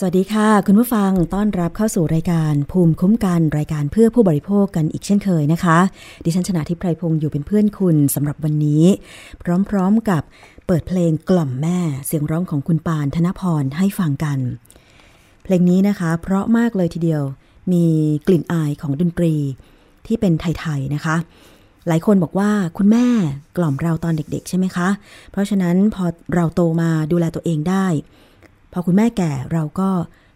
สวัสดีค่ะ คุณผู้ฟังต้อนรับเข้าสู่รายการภูมิคุ้มกันรายการเพื่อผู้บริโภคกันอีกเช่นเคยนะคะ ดิฉันชนะทิพไพรพงศ์อยู่เป็นเพื่อนคุณสำหรับวันนี้ พร้อมๆกับเปิดเพลงกล่อมแม่เสียงร้องของคุณปานธนพรให้ฟังกัน เพลงนี้นะคะ เพราะมากเลยทีเดียวมีกลิ่นอายของดนตรีที่เป็นไทยๆนะคะ หลายคนบอกว่าคุณแม่กล่อมเราตอนเด็ก ๆ ใช่ไหมคะ เพราะฉะนั้นพอเราโตมาดูแลตัวเองได้ อคุณแม่แก่เราก็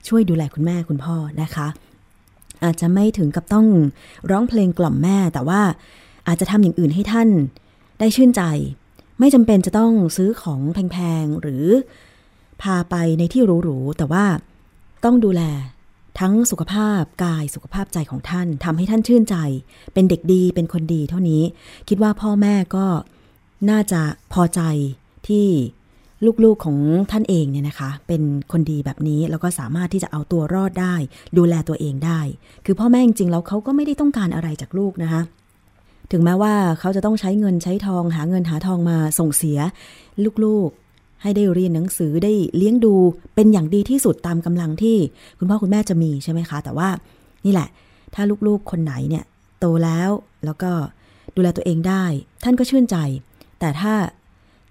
ช่วยดูแลคุณแม่คุณพ่อนะคะ อาจจะไม่ถึงกับต้องร้องเพลงกล่อมแม่แต่ว่าอาจจะทำอย่างอื่นให้ท่านได้ชื่นใจ ไม่จำเป็นจะต้องซื้อของแพงๆ หรือพาไปในที่หรูๆแต่ว่าต้องดูแลทั้งสุขภาพกายสุขภาพใจของท่านทำให้ท่านชื่นใจ เป็นเด็กดีเป็นคนดีเท่านี้ คิดว่าพ่อแม่ก็น่าจะพอใจที่ ลูกๆของท่านเองเนี่ยนะคะ เป็นคนดีแบบนี้แล้วก็สามารถที่จะเอาตัวรอดได้ ดูแลตัวเองได้ คือพ่อแม่จริงๆแล้วเขาก็ไม่ได้ต้องการอะไรจากลูกนะคะ ถึงแม้ว่าเขาจะต้องใช้เงินใช้ทอง หาเงินหาทองมาส่งเสีย ลูกๆ ให้ได้เรียนหนังสือได้เลี้ยงดูเป็นอย่างดีที่สุดตามกำลังที่คุณพ่อคุณแม่จะมีใช่ไหมคะ แต่ว่านี่แหละ ถ้าลูกๆคนไหนเนี่ยโตแล้วแล้วก็ดูแลตัวเองได้ ท่านก็ชื่นใจ แต่ถ้า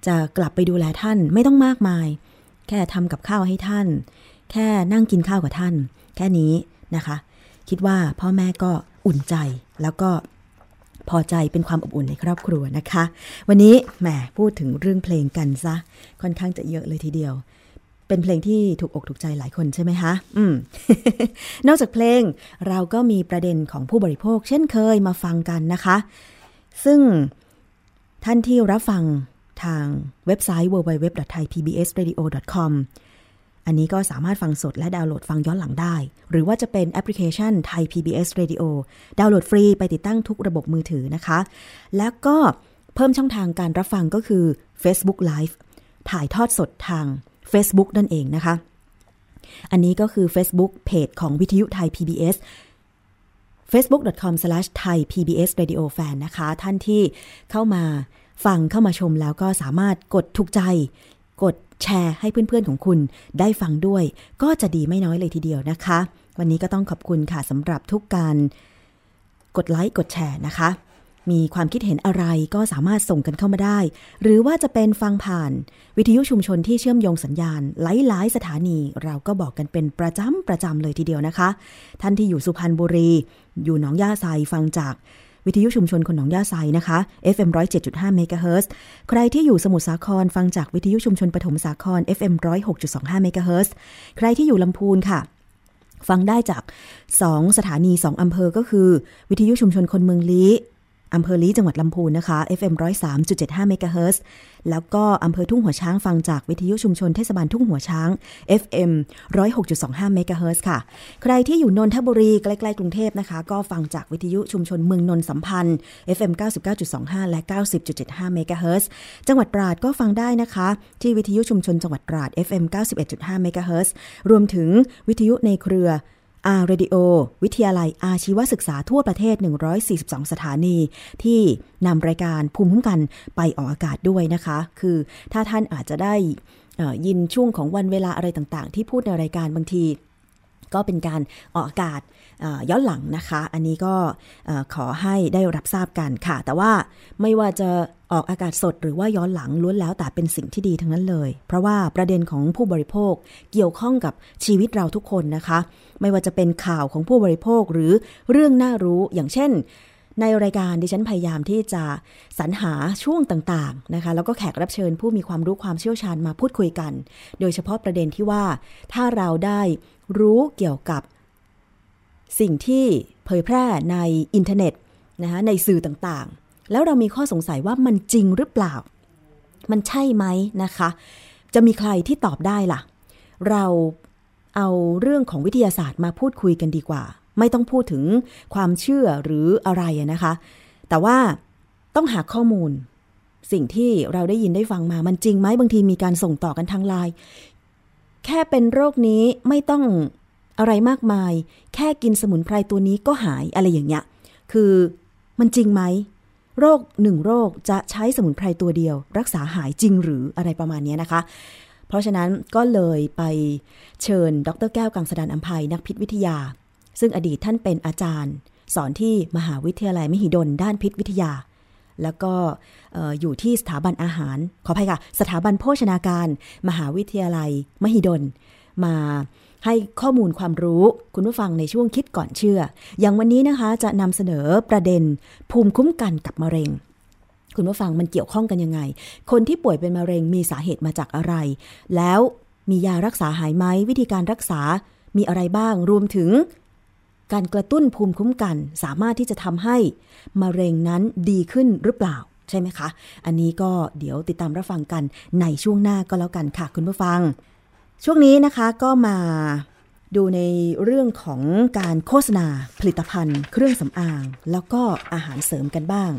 จะกลับไปดูแลท่านไม่ต้องมากมาย แค่ทำกับข้าวให้ท่าน แค่นั่งกินข้าวกับท่าน แค่นี้นะคะ คิดว่าพ่อแม่ก็อุ่นใจแล้วก็พอใจเป็นความอบอุ่นในครอบครัวนะคะ วันนี้แหมพูดถึงเรื่องเพลงกันซะค่อนข้างจะเยอะเลยทีเดียว เป็นเพลงที่ถูกอกถูกใจหลายคนใช่ไหมคะอืม นอกจากเพลงเราก็มีประเด็นของผู้บริโภค เช่นเคยมาฟังกันนะคะ ซึ่งท่านที่รับฟัง ทางเว็บไซต์ www.thaipbsradio.com อันนี้ก็สามารถฟังสดและดาวน์โหลดฟังย้อนหลังได้ หรือว่าจะเป็นแอปพลิเคชัน Thai PBS Radio ดาวน์โหลดฟรีไปติดตั้งทุกระบบมือถือนะคะ แล้วก็เพิ่มช่องทางการรับฟังก็คือ Facebook Live ถ่ายทอดสดทาง Facebook นั่นเองนะคะ อันนี้ก็คือ Facebook เพจของวิทยุไทย PBS facebook.com/thaipbsradiofan นะคะ ท่านที่เข้ามา ฟังเข้ามาชมแล้วก็สามารถกดถูกใจ กดแชร์ให้เพื่อนๆของคุณได้ฟังด้วย ก็จะดีไม่น้อยเลยทีเดียวนะคะ วันนี้ก็ต้องขอบคุณค่ะสำหรับทุกการ กดไลค์กดแชร์นะคะ มีความคิดเห็นอะไรก็สามารถส่งกันเข้ามาได้ หรือว่าจะเป็นฟังผ่าน วิทยุชุมชนที่เชื่อมโยงสัญญาณหลายๆสถานี เราก็บอกกันเป็นประจำประจำเลยทีเดียวนะคะ ท่านที่อยู่สุพรรณบุรี อยู่หนองย่าไซฟังจาก วิทยุชุมชนคนหนองย่าไซนะคะ FM 107.5เมกะเฮิร์ใครที่อยู่สมุทรสาครฟังจากวิทยุชุมชนปฐมสาคร FM 106.25เมกะเฮิร์ใครที่อยู่ลำพูนค่ะฟังได้จาก 2 สถานี 2 อำเภอก็คือ วิทยุชุมชนคนเมืองลี้ อำเภอลี้จังหวัดลำพูนนะคะ FM 103.75เมกะเฮิร์แล้วก็อำเภอทุ่งหัวช้างฟังจากวิทยุชุมชนเทศบาลทุ่งหัวช้าง FM 106.25เมกะเฮิร์ค่ะ ใครที่อยู่นนทบุรีใกล้ๆกรุงเทพนะคะ ก็ฟังจากวิทยุชุมชนเมืองนนสัมพันธ์ FM 99.25 และ 90.75เมกะเฮิร์จังหวัดตราดก็ฟังได้นะคะ ที่วิทยุชุมชนจังหวัดตราด FM 91.5เมกะเฮิร์รวมถึงวิทยุในเครือ R Radio วิทยาลัยอาชีวศึกษาทั่วประเทศ 142 สถานี ที่นำรายการภูมิคุ้มกันไปออกอากาศด้วยนะคะ คือถ้าท่านอาจจะได้ยินช่วงของวันเวลาอะไรต่างๆ ที่พูดในรายการบางที ก็เป็นการออกอากาศย้อนหลังนะคะ อันนี้ก็ขอให้ได้รับทราบกันค่ะ แต่ว่าไม่ว่าจะออกอากาศสดหรือว่าย้อนหลังล้วนแล้วแต่เป็นสิ่งที่ดีทั้งนั้นเลย เพราะว่าประเด็นของผู้บริโภคเกี่ยวข้องกับชีวิตเราทุกคนนะคะ ไม่ว่าจะเป็นข่าวของผู้บริโภคหรือเรื่องน่ารู้อย่างเช่น ในรายการดิฉันพยายามที่จะสรรหาช่วงต่างๆนะคะแล้วก็แขกรับเชิญผู้มีความรู้ความเชี่ยวชาญมาพูดคุยกัน โดยเฉพาะประเด็นที่ว่า ถ้าเราได้รู้เกี่ยวกับ สิ่งที่เผยแพร่ในอินเทอร์เน็ตนะคะในสื่อต่างๆ แล้วเรามีข้อสงสัยว่ามันจริงหรือเปล่า มันใช่ไหมนะคะ จะมีใครที่ตอบได้ล่ะ เราเอาเรื่องของวิทยาศาสตร์มาพูดคุยกันดีกว่า ไม่ต้องพูดถึงความเชื่อหรืออะไรนะคะ แต่ว่าต้องหาข้อมูล สิ่งที่เราได้ยินได้ฟังมามันจริงไหมบางทีมีการส่งต่อกันทางไลน์แค่เป็นโรคนี้ไม่ต้องอะไรมากมาย แค่กินสมุนไพรตัวนี้ก็หายอะไรอย่างเงี้ย คือมันจริงไหม โรคหนึ่งโรคจะใช้สมุนไพรตัวเดียว รักษาหายจริงหรืออะไรประมาณนี้นะคะ เพราะฉะนั้นก็เลยไปเชิญ ดรแก้วกังสดานอัมภัยนักพิษวิทยา ซึ่งอดีตท่านเป็นอาจารย์ สอนที่มหาวิทยาลัยมหิดลด้านพิษวิทยา แล้วก็อยู่ที่สถาบันอาหาร ขออภัยค่ะ สถาบันโภชนาการ มหาวิทยาลัยมหิดล มาให้ข้อมูลความรู้คุณผู้ฟังในช่วงคิดก่อนเชื่อ อย่างวันนี้นะคะจะนำเสนอประเด็นภูมิคุ้มกันกับมะเร็ง คุณผู้ฟังมันเกี่ยวข้องกันยังไง คนที่ป่วยเป็นมะเร็งมีสาเหตุมาจากอะไร แล้วมียารักษาหายไหมวิธีการรักษามีอะไรบ้างรวมถึง การกระตุ้นภูมิคุ้มกัน สามารถที่จะทำให้มะเร็งนั้นดีขึ้นหรือเปล่าใช่ไหมคะ อันนี้ก็เดี๋ยวติดตามรับฟังกันในช่วงหน้าก็แล้วกันค่ะคุณผู้ฟัง ช่วงนี้นะคะก็มาดูในเรื่องของการโฆษณาผลิตภัณฑ์ เครื่องสำอาง แล้วก็อาหารเสริมกันบ้าง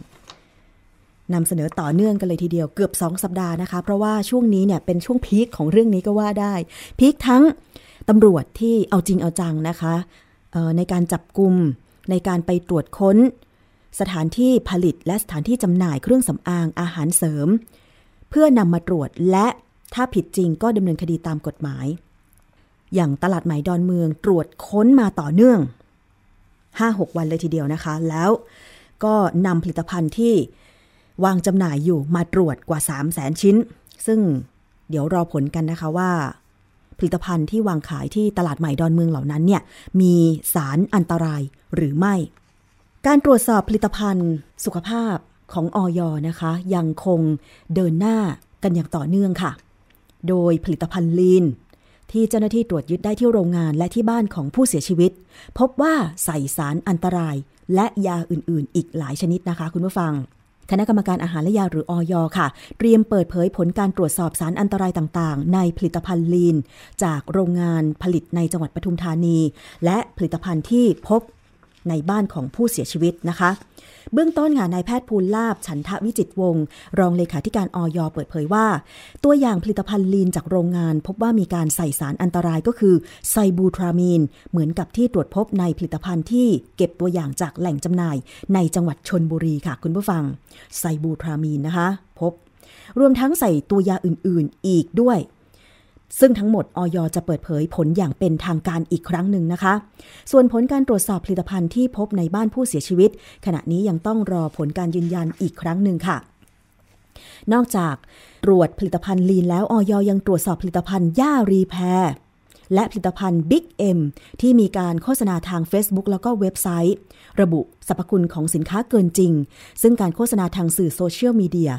นำเสนอต่อเนื่องกันเลยทีเดียวเกือบ 2 สัปดาห์นะคะ เพราะว่าช่วงนี้เนี่ยเป็นช่วงพีคของเรื่องนี้ก็ว่าได้ พีคทั้งตำรวจที่เอาจริงเอาจังนะคะ ในการจับกลุ่มในการไปตรวจค้น สถานที่ผลิตและสถานที่จำหน่ายเครื่องสำอางอาหารเสริม เพื่อนำมาตรวจและถ้าผิดจริงก็ดำเนินคดีตามกฎหมาย อย่างตลาดใหม่ดอนเมืองตรวจค้นมาต่อเนื่อง 5-6 วันเลยทีเดียวนะคะ แล้วก็นำผลิตภัณฑ์ที่วางจำหน่ายอยู่มาตรวจกว่า 3 0 0แสนชิ้น ซึ่งเดี๋ยวรอผลกันนะคะว่า ผลิตภัณฑ์ที่วางขายที่ตลาดใหม่ดอนเมืองเหล่านั้นเนี่ยมีสารอันตรายหรือไม่ การตรวจสอบผลิตภัณฑ์สุขภาพของออยนะคะ ยังคงเดินหน้ากันอย่างต่อเนื่องค่ะ โดยผลิตภัณฑ์ลีนที่เจ้าหน้าที่ตรวจยึดได้ที่โรงงานและที่บ้านของผู้เสียชีวิต พบว่าใส่สารอันตรายและยาอื่นๆ อีกหลายชนิดนะคะ คุณผู้ฟัง คณะกรรมการอาหารและยาหรืออยค่ะ เตรียมเปิดเผยผลการตรวจสอบสารอันตรายต่างๆ ในผลิตภัณฑ์ลีน จากโรงงานผลิตในจังหวัดปทุมธานี และผลิตภัณฑ์ที่พบ ในบ้านของผู้เสียชีวิตนะคะ เบื้องต้นค่ะนายแพทย์ภูลลาบฉันทะวิจิตวงศ์รองเลขาธิการออยเปิดเผยว่า ตัวอย่างผลิตภัณฑ์ลีนจากโรงงาน พบว่ามีการใส่สารอันตรายก็คือไซบูทรามีน เหมือนกับที่ตรวจพบในผลิตภัณฑ์ที่เก็บตัวอย่างจากแหล่งจำหน่าย ในจังหวัดชนบุรีค่ะคุณผู้ฟังไซบูทรามีนนะคะ พบ รวมทั้งใส่ตัวยาอื่น ๆ อีกด้วย ซึ่งทั้งหมดออยจะเปิดเผยผลอย่างเป็นทางการอีกครั้งหนึ่งนะคะ ส่วนผลการตรวจสอบผลิตภัณฑ์ที่พบในบ้านผู้เสียชีวิต ขณะนี้ยังต้องรอผลการยืนยันอีกครั้งหนึ่งค่ะ นอกจากตรวจผลิตภัณฑ์ลีนแล้วออยยังตรวจสอบผลิตภัณฑ์ย่ารีแพรและผลิตภัณฑ์ Big M ที่มีการโฆษณาทาง Facebook แล้วก็เว็บไซต์ ระบุสรรพคุณของสินค้าเกินจริง ซึ่งการโฆษณาทางสื่อโซเชียลมีเดีย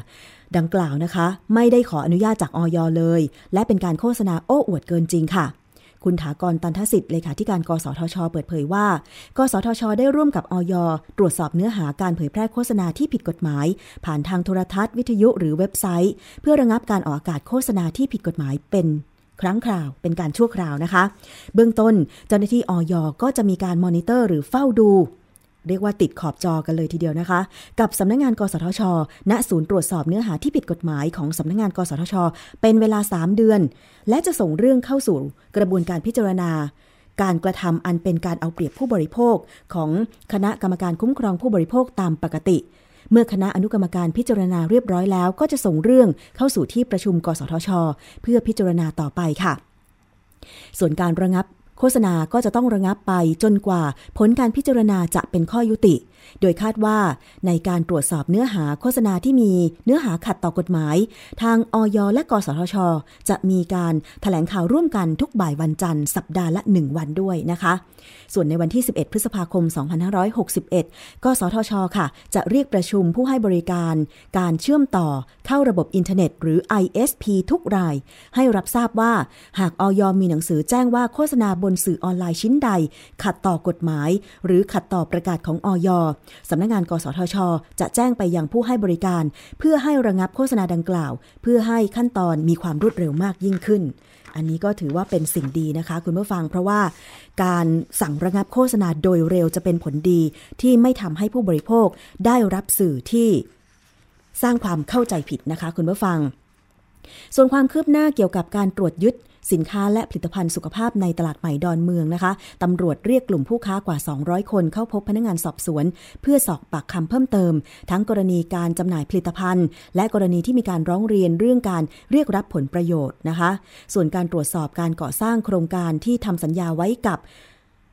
ดังกล่าวนะคะ ไม่ได้ขออนุญาตจากออยเลย และเป็นการโฆษณาโอ้อวดเกินจริงค่ะ คุณถากรตันทสิทธิ์เลขาธิการกสทช เปิดเผยว่า กสทช ได้ร่วมกับออยตรวจสอบเนื้อหาการเผยแพร่โฆษณาที่ผิดกฎหมาย ผ่านทางโทรทัศน์ วิทยุหรือเว็บไซต์ เพื่อระงับการออกอากาศโฆษณาที่ผิดกฎหมายเป็นครั้งคราวเป็นการชั่วคราวนะคะ เบื้องต้นเจ้าหน้าที่ออยก็จะมีการมอนิเตอร์หรือเฝ้าดู เรียกว่าติดขอบจอกันเลยทีเดียวนะคะ กับสำนักงงานกสทช ณ ศูนย์ตรวจสอบเนื้อหาที่ผิดกฎหมายของสำนักงงาน กสทช เป็นเวลา 3 เดือน และจะส่งเรื่องเข้าสู่กระบวนการพิจารณา การกระทำอันเป็นการเอาเปรียบผู้บริโภคของคณะกรรมการคุ้มครองผู้บริโภคตามปกติ เมื่อคณะอนุกรรมการพิจารณาเรียบร้อยแล้ว ก็จะส่งเรื่องเข้าสู่ที่ประชุม กสทช เพื่อพิจารณาต่อไปค่ะ ส่วนการระงับ โฆษณาก็จะต้องระงับไปจนกว่าผลการพิจารณาจะเป็นข้อยุติ โดยคาดว่าในการตรวจสอบเนื้อหาโฆษณาที่มีเนื้อหาขัดต่อกฎหมาย ทางออยและกสทช จะมีการถแถลงข่าวร่วมกันทุกบ่ายวันจันทร์สัปดาห์ละหนึ่งวันด้วยนะคะ ส่วนในวันที่ 11 พฤษภาคม 2561 กสทช ค่ะ จะเรียกประชุมผู้ให้บริการ การเชื่อมต่อเข้าระบบอินเทอร์เน็ต หรือ ISP ทุกราย ให้รับทราบว่าหากอย. มีหนังสือแจ้งว่าโฆษณาบนสื่อออนไลน์ชิ้นใด ขัดต่อกฎหมาย หรือขัดต่อประกาศของออยสำนักงงาน กสทช จะแจ้งไปยังผู้ให้บริการ เพื่อให้ระงับโฆษณาดังกล่าว เพื่อให้ขั้นตอนมีความรวดเร็วมากยิ่งขึ้น อันนี้ก็ถือว่าเป็นสิ่งดีนะคะ คุณผู้ฟังเพราะว่า การสั่งระงับโฆษณาโดยเร็วจะเป็นผลดีที่ไม่ทำให้ผู้บริโภคได้รับสื่อที่สร้างความเข้าใจผิดนะคะ คุณผู้ฟัง ส่วนความคืบหน้าเกี่ยวกับการตรวจยึด สินค้าและผลิตภัณฑ์สุขภาพในตลาดใหม่ดอนเมืองนะคะตำรวจเรียกกลุ่มผู้ค้ากว่า 200 คนเข้าพบพนักงานสอบสวน เพื่อสอบปากคำเพิ่มเติม ทั้งกรณีการจำหน่ายผลิตภัณฑ์ และกรณีที่มีการร้องเรียนเรื่องการเรียกรับผลประโยชน์นะคะ ส่วนการตรวจสอบการก่อสร้างโครงการที่ทำสัญญาไว้กับ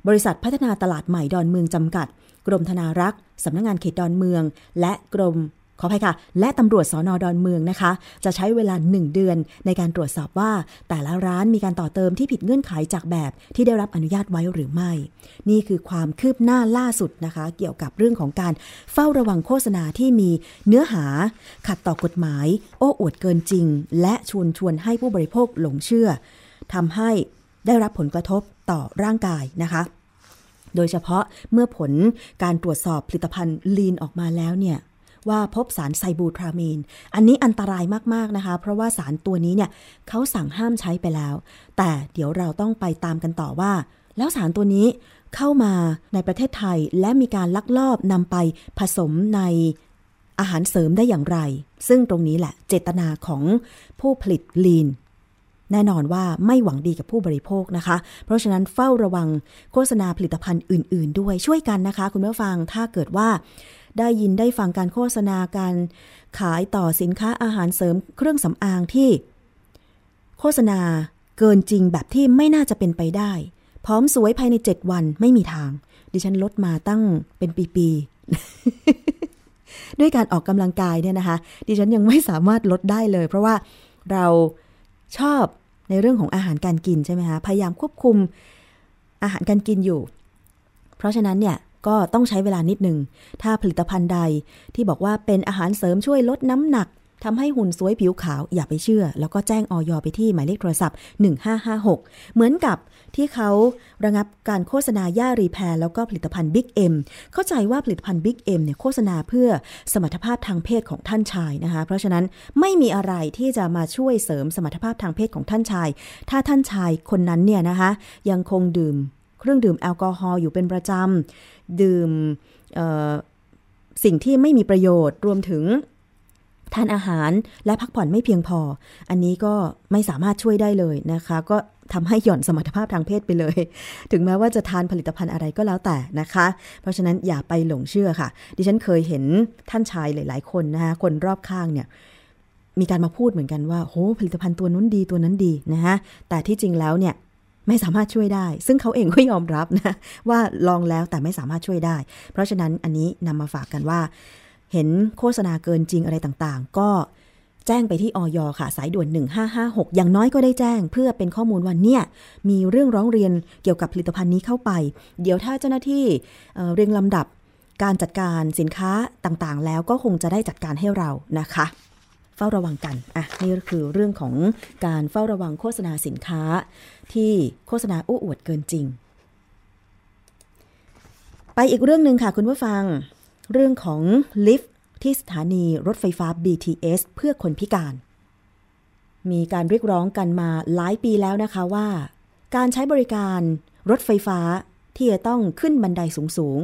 บริษัทพัฒนาตลาดใหม่ดอนเมืองจำกัด กรมธนารักษ์สำนักงงานเขตดอนเมือง และกรม ขออภัยค่ะ และตำรวจสอนอดอนเมืองนะคะ จะใช้เวลา 1 เดือนในการตรวจสอบว่า แต่ละร้านมีการต่อเติมที่ผิดเงื่อนไขจากแบบที่ได้รับอนุญาตไว้หรือไม่ นี่คือความคืบหน้าล่าสุดนะคะ เกี่ยวกับเรื่องของการเฝ้าระวังโฆษณาที่มีเนื้อหา ขัดต่อกฎหมาย โอ้อวดเกินจริง และชวนชวนให้ผู้บริโภคหลงเชื่อทำให้ได้รับผลกระทบต่อร่างกายนะคะโดยเฉพาะเมื่อผลการตรวจสอบผลิตภัณฑ์ลีนออกมาแล้วเนี่ย ว่าพบสารไซบูทรามีน อันนี้อันตรายมาก ๆ นะคะ เพราะว่าสารตัวนี้เนี่ยเขาสั่งห้ามใช้ไปแล้ว แต่เดี๋ยวเราต้องไปตามกันต่อว่า แล้วสารตัวนี้เข้ามาในประเทศไทยและมีการลักลอบนำไปผสมในอาหารเสริมได้อย่างไร ซึ่งตรงนี้แหละเจตนาของผู้ผลิตลีนแน่นอนว่าไม่หวังดีกับผู้บริโภคนะคะ เพราะฉะนั้นเฝ้าระวังโฆษณาผลิตภัณฑ์อื่น ๆ ด้วยช่วยกันนะคะ คุณผู้ฟัง ถ้าเกิดว่า ได้ยินได้ฟังการโฆษณาการขายต่อสินค้าอาหารเสริมเครื่องสำอางที่ โฆษณาเกินจริงแบบที่ไม่น่าจะเป็นไปได้ พร้อมสวยภายใน 7 วันไม่มีทาง ดิฉันลดมาตั้งเป็นปีๆ ด้วยการออกกำลังกายเนี่ยนะคะ ดิฉันยังไม่สามารถลดได้เลย เพราะว่าเราชอบในเรื่องของอาหารการกินใช่ไหมคะ พยายามควบคุมอาหารการกินอยู่ เพราะฉะนั้นเนี่ย ก็ต้องใช้เวลานิดหนึ่ง ถ้าผลิตภัณฑ์ใดที่บอกว่าเป็นอาหารเสริมช่วยลดน้ำหนักทำให้หุ่นสวยผิวขาวอย่าไปเชื่อ แล้วก็แจ้งออยไปที่หมายเลขโทรศัพท์ 1556 เหมือนกับที่เขาระงับการโฆษณายารีแพร์แล้วก็ผลิตภัณฑ์บิ๊กเอ็มเข้าใจว่าผลิตภัณฑ์บิ๊กเอ็มเนี่ยโฆษณาเพื่อสมรรถภาพทางเพศของท่านชายนะคะ เพราะฉะนั้นไม่มีอะไรที่จะมาช่วยเสริมสมรรถภาพทางเพศของท่านชาย ถ้าท่านชายคนนั้นเนี่ยนะคะยังคงดื่ม เครื่องดื่มแอลกอฮอล์อยู่เป็นประจำ ดื่มสิ่งที่ไม่มีประโยชน์รวมถึงทานอาหารและพักผ่อนไม่เพียงพอ อันนี้ก็ไม่สามารถช่วยได้เลยนะคะ ก็ทำให้หย่อนสมรรถภาพทางเพศไปเลย ถึงแม้ว่าจะทานผลิตภัณฑ์อะไรก็แล้วแต่นะคะ เพราะฉะนั้นอย่าไปหลงเชื่อค่ะ ดิฉันเคยเห็นท่านชายหลาย ๆ คนนะคะคนรอบข้างเนี่ย มีการมาพูดเหมือนกันว่าโหผลิตภัณฑ์ตัวนู้นดีตัวนั้นดีนะคะแต่ที่จริงแล้วเนี่ย ไม่สามารถช่วยได้ ซึ่งเขาเองก็ยอมรับนะ ว่าลองแล้วแต่ไม่สามารถช่วยได้ เพราะฉะนั้นอันนี้นำมาฝากกันว่า เห็นโฆษณาเกินจริงอะไรต่างๆ ก็แจ้งไปที่ออยค่ะ สายด่วน 1556 อย่างน้อยก็ได้แจ้ง เพื่อเป็นข้อมูลว่าเนี่ยมีเรื่องร้องเรียนเกี่ยวกับผลิตภัณฑ์นี้เข้าไป เดี๋ยวถ้าเจ้าหน้าที่เเรียงลำดับการจัดการสินค้าต่างๆ แล้วก็คงจะได้จัดการให้เรานะคะ ฝ้าระวังกันอะนี่ก็คือเรื่องของการเฝ้าระวังโฆษณาสินค้า ที่โฆษณาอ้อวดเกินจริง ไปอีกเรื่องหนึ่งค่ะคุณผู้ฟัง เรื่องของลิฟต์ที่สถานีรถไฟฟ้า BTS เพื่อคนพิการ มีการเรียกร้องกันมาหลายปีแล้วนะคะว่า การใช้บริการรถไฟฟ้าที่จะต้องขึ้นบันไดสูง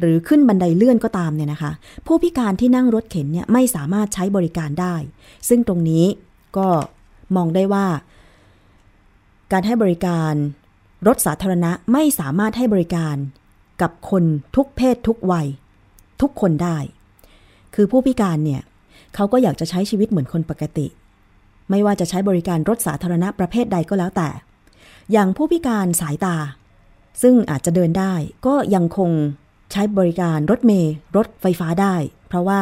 หรือขึ้นบันไดเลื่อนก็ตามเนี่ยนะคะ ผู้พิการที่นั่งรถเข็นเนี่ยไม่สามารถใช้บริการได้ ซึ่งตรงนี้ก็มองได้ว่า การให้บริการรถสาธารณะไม่สามารถให้บริการกับคนทุกเพศทุกวัย ทุกคนได้ คือผู้พิการเนี่ยเขาก็อยากจะใช้ชีวิตเหมือนคนปกติ ไม่ว่าจะใช้บริการรถสาธารณะประเภทใดก็แล้วแต่ อย่างผู้พิการสายตา ซึ่งอาจจะเดินได้ก็ยังคง ใช้บริการรถเมล์รถไฟฟ้าได้ เพราะว่า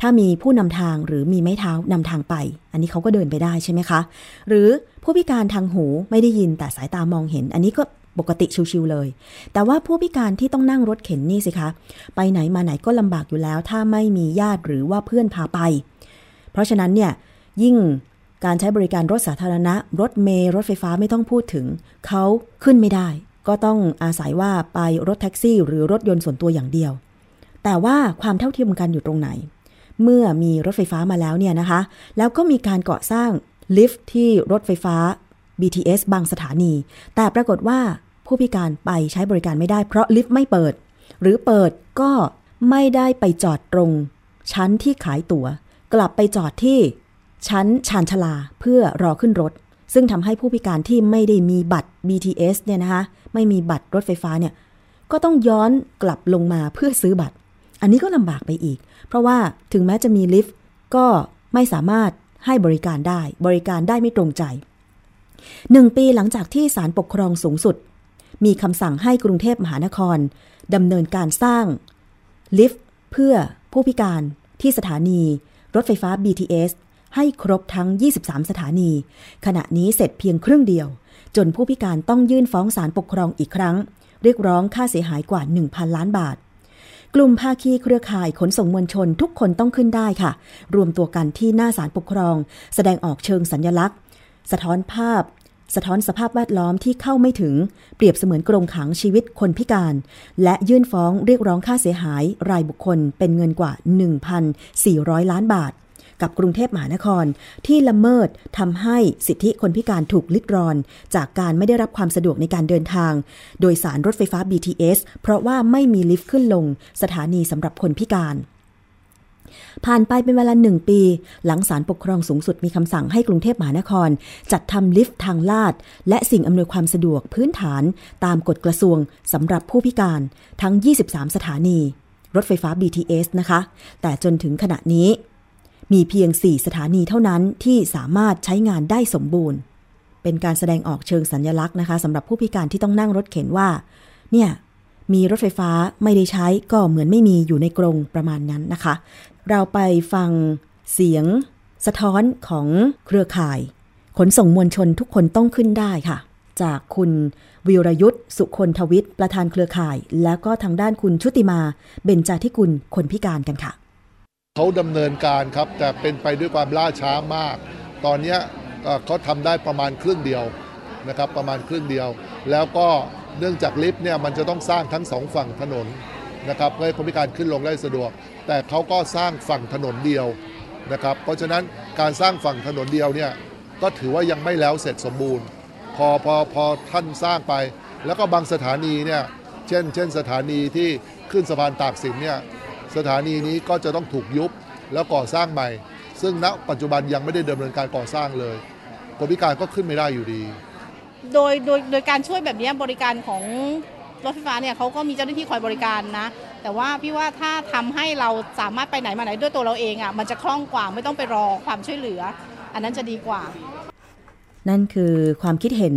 ถ้ามีผู้นำทางหรือมีไม้เท้านำทางไป อันนี้เขาก็เดินไปได้ใช่ไหมคะ หรือผู้พิการทางหูไม่ได้ยินแต่สายตามองเห็น อันนี้ก็ปกติชิวๆเลย แต่ว่าผู้พิการที่ต้องนั่งรถเข็นนี่สิคะ ไปไหนมาไหนก็ลำบากอยู่แล้ว ถ้าไม่มีญาติหรือว่าเพื่อนพาไป เพราะฉะนั้นเนี่ยยิ่งการใช้บริการรถสาธารณะ รถเมล์รถไฟฟ้าไม่ต้องพูดถึง เขาขึ้นไม่ได้ ก็ต้องอาศัยว่าไปรถแท็กซี่หรือรถยนต์ส่วนตัวอย่างเดียว แต่ว่าความเท่าเทียมกันอยู่ตรงไหน เมื่อมีรถไฟฟ้ามาแล้วเนี่ยนะคะ แล้วก็มีการก่อสร้างลิฟท์ที่รถไฟฟ้า BTS บางสถานี แต่ปรากฏว่าผู้พิการไปใช้บริการไม่ได้เพราะลิฟต์ไม่เปิด หรือเปิดก็ไม่ได้ไปจอดตรง ชั้นที่ขายตัว๋ว กลับไปจอดที่ ชั้นชานชลาเพื่อรอขึ้นรถ ซึ่งทำให้ผู้พิการที่ไม่ได้มีบัตร BTS เนี่ยนะคะ ไม่มีบัตรรถไฟฟ้าเนี่ยก็ต้องย้อนกลับลงมาเพื่อซื้อบัตร อันนี้ก็ลำบากไปอีก เพราะว่าถึงแม้จะมีลิฟต์ก็ไม่สามารถให้บริการได้ บริการได้ไม่ตรงใจหนึ่งปีหลังจากที่ศาลปกครองสูงสุด มีคำสั่งให้กรุงเทพมหานครดำเนินการสร้าง ลิฟต์เพื่อผู้พิการที่สถานี รถไฟฟ้า BTS ให้ครบทั้ง 23 สถานี ขณะนี้เสร็จเพียงครึ่งเดียว จนผู้พิการต้องยื่นฟ้องศาลปกครองอีกครั้ง เรียกร้องค่าเสียหายกว่า 1,000 ล้านบาท กลุ่มภาคีเครือข่ายขนส่งมวลชนทุกคนต้องขึ้นได้ค่ะ รวมตัวกันที่หน้าศาลปกครอง แสดงออกเชิงสัญญลักษณ์ สะท้อนภาพ สะท้อนสภาพแวดล้อมที่เข้าไม่ถึง เปรียบเสมือนกรงขังชีวิตคนพิการ และยื่นฟ้องเรียกร้องค่าเสียหายรายบุคคลเป็นเงินกว่า 1,400 ล้านบาท กับกรุงเทพมหานคร ที่ละเมิดทำให้สิทธิคนพิการถูกลิดรอน จากการไม่ได้รับความสะดวกในการเดินทาง โดยสารรถไฟฟ้า BTS เพราะว่าไม่มีลิฟต์ขึ้นลงสถานีสำหรับคนพิการผ่านไปเป็นเวลาหนึ่งปี หลังศาลปกครองสูงสุดมีคำสั่งให้กรุงเทพมหานคร จัดทำลิฟต์ทางลาด และสิ่งอำนวยความสะดวกพื้นฐานตามกฎกระทรวงสำหรับผู้พิการทั้ง 23 สถานี รถไฟฟ้า BTS นะคะ แต่จนถึงขณะนี้ มีเพียง 4 สถานีเท่านั้นที่สามารถใช้งานได้สมบูรณ์ เป็นการแสดงออกเชิงสัญญลักษณ์นะคะสำหรับผู้พิการที่ต้องนั่งรถเข็นว่า เนี่ย มีรถไฟฟ้าไม่ได้ใช้ก็เหมือนไม่มีอยู่ในกรงประมาณนั้นนะคะ เราไปฟังเสียง สะท้อนของเครือข่าย ขนส่งมวลชนทุกคนต้องขึ้นได้ค่ะ จากคุณวิรยุทธ์สุคนทวิทย์ประธานเครือข่าย แล้วก็ทางด้านคุณชุติมา เบญจาธิกุลคนพิการกันค่ะ เขาดำเนินการครับ แต่เป็นไปด้วยความล่าช้ามาก ตอนนี้เอ่อเขาทำได้ประมาณครึ่งเดียวนะครับประมาณครึ่งเดียว แล้วก็เนื่องจากลิฟต์เนี่ยมันจะต้องสร้างทั้งสองฝั่งถนนนะครับเพื่อให้คนพิการขึ้นลงได้สะดวก แต่เขาก็สร้างฝั่งถนนเดียวนะครับเพราะฉะนั้นการสร้างฝั่งถนนเดียวเนี่ยก็ถือว่ายังไม่แล้วเสร็จสมบูรณ์ พอพอพอท่านสร้างไป แล้วก็บางสถานีเนี่ยเช่น เช่นสถานีที่ขึ้นสะพานตากสินเนี่ย สถานีนี้ก็จะต้องถูกยุบแล้วก่อสร้างใหม่ ซึ่งณปัจจุบันยังไม่ได้ดำเนินการก่อสร้างเลยคนพิการก็ขึ้นไม่ได้อยู่ดี โดยโดยโดยการช่วยแบบเนี้ยบริการของรถไฟฟ้าเนี่ยเขาก็มีเจ้าหน้าที่คอยบริการนะ แต่ว่าพี่ว่าถ้าทำให้เราสามารถไปไหนมาไหนด้วยตัวเราเองอะมันจะคล่องกว่าไม่ต้องไปรอความช่วยเหลือ อันนั้นจะดีกว่า นั่นคือความคิดเห็น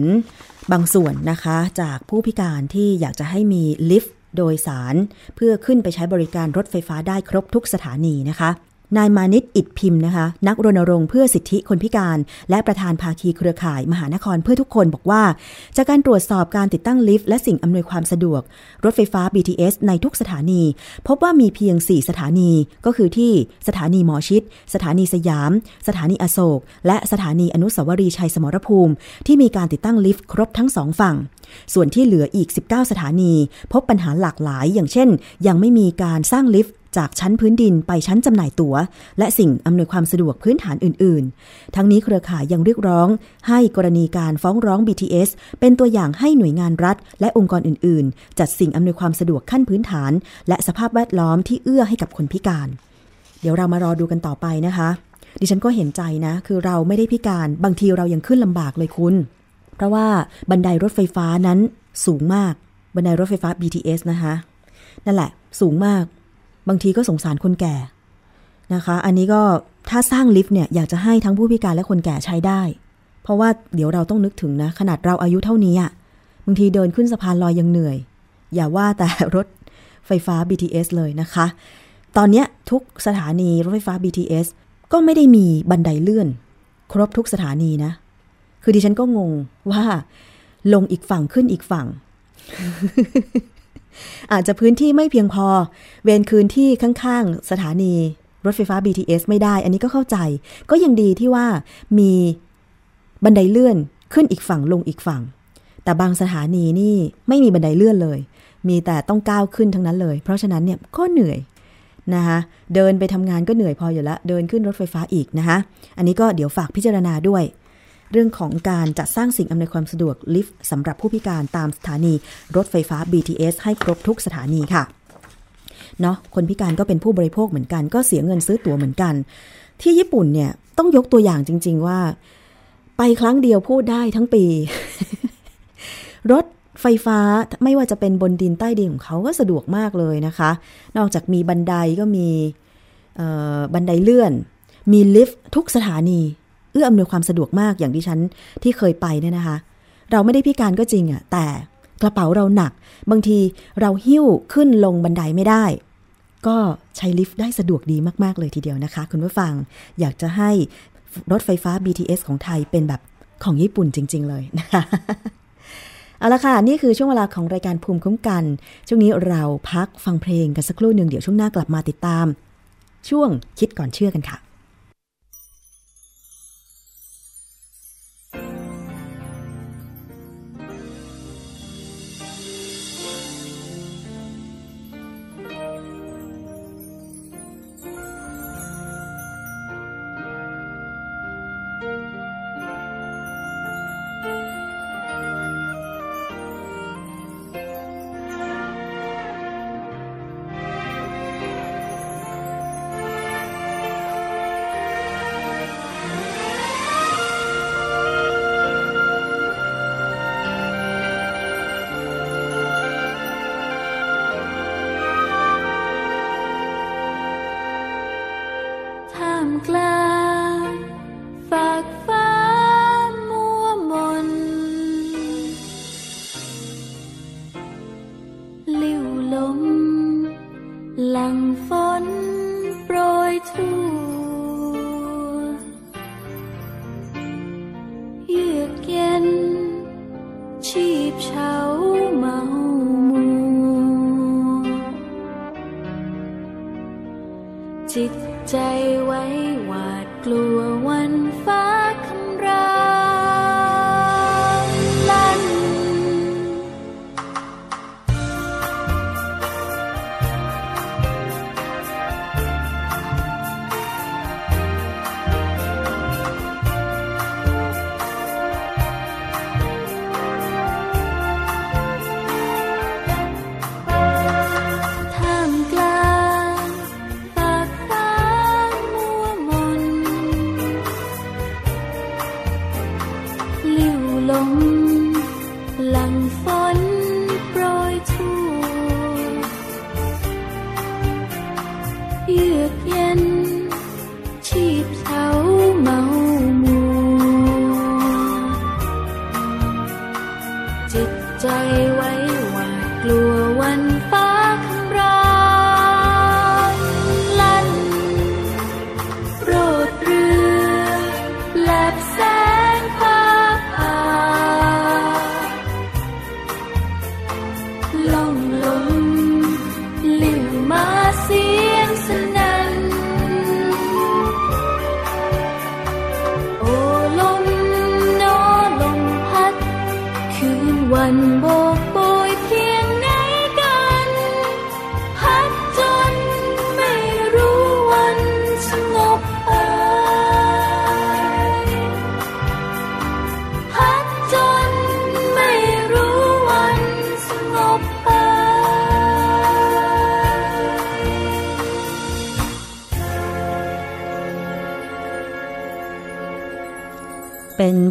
บางส่วนนะคะ จากผู้พิการที่อยากจะให้มีลิฟต์ โดยสาร เพื่อขึ้นไปใช้บริการรถไฟฟ้าได้ครบทุกสถานีนะคะ นายมานิตอิดพิมพ์นะคะ นักรณรงค์เพื่อสิทธิคนพิการ และประธานภาคีเครือข่ายมหานครเพื่อทุกคนบอกว่า จากการตรวจสอบการติดตั้งลิฟต์และสิ่งอำนวยความสะดวก รถไฟฟ้า BTS ในทุกสถานี พบว่ามีเพียง 4 สถานี ก็คือที่สถานีหมอชิด สถานีสยาม สถานีอโศก และสถานีอนุสาวรีย์ชัยสมรภูมิ ที่มีการติดตั้งลิฟต์ครบทั้งสองฝั่ง ส่วนที่เหลืออีก 19 สถานี พบปัญหาหลากหลาย อย่างเช่น ยังไม่มีการสร้างลิฟต์ จากชั้นพื้นดินไปชั้นจำหน่ายตั๋ว และสิ่งอำนวยความสะดวกพื้นฐานอื่น ๆ ทั้งนี้เครือข่ายยังเรียกร้อง ให้กรณีการฟ้องร้อง BTS เป็นตัวอย่างให้หน่วยงานรัฐ และองค์กรอื่น ๆ จัดสิ่งอำนวยความสะดวกขั้นพื้นฐาน และสภาพแวดล้อมที่เอื้อให้กับคนพิการ เดี๋ยวเรามารอดูกันต่อไปนะคะ ดิฉันก็เห็นใจนะ คือเราไม่ได้พิการบางทีเรายังขึ้นลำบากเลยคุณ เพราะว่าบันไดรถไฟฟ้านั้นสูงมากบันไดรถไฟฟ้า BTS นะคะนั่นแหละ สูงมาก บางทีก็สงสารคนแก่นะคะ อันนี้ก็ถ้าสร้างลิฟต์เนี่ยอยากจะให้ทั้งผู้พิการและคนแก่ใช้ได้ เพราะว่าเดี๋ยวเราต้องนึกถึงนะ ขนาดเราอายุเท่านี้อะบางทีเดินขึ้นสะพานลอยยังเหนื่อย อย่าว่าแต่รถไฟฟ้า BTS เลยนะคะ ตอนนี้ทุกสถานีรถไฟฟ้า BTS ก็ไม่ได้มีบันไดเลื่อน ครบทุกสถานีนะ คือดิฉันก็งงว่าลงอีกฝั่งขึ้นอีกฝั่ง อาจจะพื้นที่ไม่เพียงพอ เวรคืนที่ข้างๆ สถานีรถไฟฟ้า BTS ไม่ได้ อันนี้ก็เข้าใจ ก็ยังดีที่ว่ามีบันไดเลื่อนขึ้นอีกฝั่งลงอีกฝั่ง แต่บางสถานีนี่ไม่มีบันไดเลื่อนเลย มีแต่ต้องก้าวขึ้นทั้งนั้นเลย เพราะฉะนั้นเนี่ยก็เหนื่อยนะคะเดินไปทำงานก็เหนื่อยพออยู่แล้วเดินขึ้นรถไฟฟ้าอีกนะคะอันนี้ก็เดี๋ยวฝากพิจารณาด้วย เรื่องของการจัดสร้างสิ่งอำนวยความสะดวกลิฟต์สำหรับผู้พิการตามสถานีรถไฟฟ้า BTS ให้ครบทุกสถานีค่ะเนาะคนพิการก็เป็นผู้บริโภคเหมือนกัน ก็เสียเงินซื้อตั๋วเหมือนกัน ที่ญี่ปุ่นเนี่ยต้องยกตัวอย่างจริง ๆ ว่า ไปครั้งเดียวพูดได้ทั้งปี รถไฟฟ้าไม่ว่าจะเป็นบนดินใต้ดินของเขาก็สะดวกมากเลยนะคะ นอกจากมีบันไดก็มีบันไดเลื่อน มีลิฟต์ทุกสถานี อื้ออำนวยความสะดวกมากอย่างที่ฉันที่เคยไปเนี่ยนะคะ เราไม่ได้พิการก็จริงอะ่ะแต่กระเป๋าเราหนัก บางทีเราหิ้วขึ้นลงบันไดไม่ได้ ก็ใช้ลิฟต์ได้สะดวกดีมาก ๆ เลยทีเดียวนะคะ คุณผู้ฟังอยากจะให้รถไฟฟ้า BTS ของไทยเป็นแบบของญี่ปุ่นจริง ๆ เลยนะคะเอาละค่ะ นี่คือช่วงเวลาของรายการภูมิคุ้มกัน ช่วงนี้เราพักฟังเพลงกันสักครู่หนึ่งเดี๋ยวช่วงหน้ากลับมาติดตาม ช่วงคิดก่อนเชื่อกันค่ะ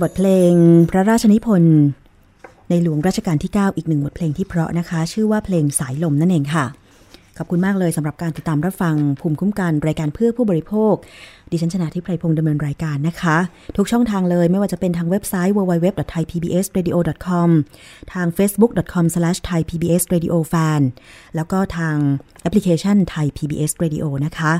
ทเพลงพระราชนิพนธ์ในหลวงรัชกาลที่ 9 อีกหนึ่งบทเพลงที่เพราะนะคะ ชื่อว่าเพลงสายลมนั่นเองค่ะ ขอบคุณมากเลยสำหรับการติดตามรับฟังภูมิคุ้มกันรายการเพื่อผู้บริโภค ดิฉันชนะทิพไพรพงศ์ดำเนินรายการนะคะ ทุกช่องทางเลยไม่ว่าจะเป็นทางเว็บไซต์ www.thaipbsradio.com ทาง facebook.com/thaipbsradiofan แล้วก็ทางแอปพลิเคชัน Thai PBS Radio นะคะ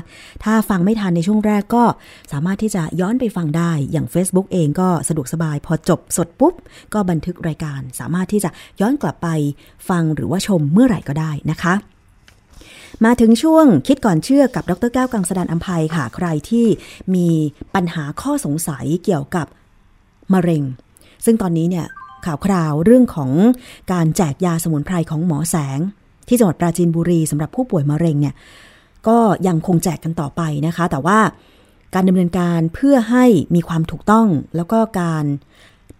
ถ้าฟังไม่ทันในช่วงแรกก็สามารถที่จะย้อนไปฟังได้อย่าง Facebook เองก็สะดวกสบาย พอจบสดปุ๊บ ก็บันทึกรายการ สามารถที่จะย้อนกลับไปฟังหรือว่าชมเมื่อไหร่ก็ได้นะคะ มาถึงช่วงคิดก่อนเชื่อกับดรแก้วกังสดานอัมภัยค่ะ ใครที่มีปัญหาข้อสงสัยเกี่ยวกับมะเร็ง ซึ่งตอนนี้เนี่ยข่าวคราวเรื่องของการแจกยาสมุนไพรของหมอแสง ที่จังหวัดปราจีนบุรีสำหรับผู้ป่วยมะเร็งเนี่ยก็ยังคงแจกกันต่อไปนะคะ แต่ว่าการดำเนินการเพื่อให้มีความถูกต้องแล้วก็การ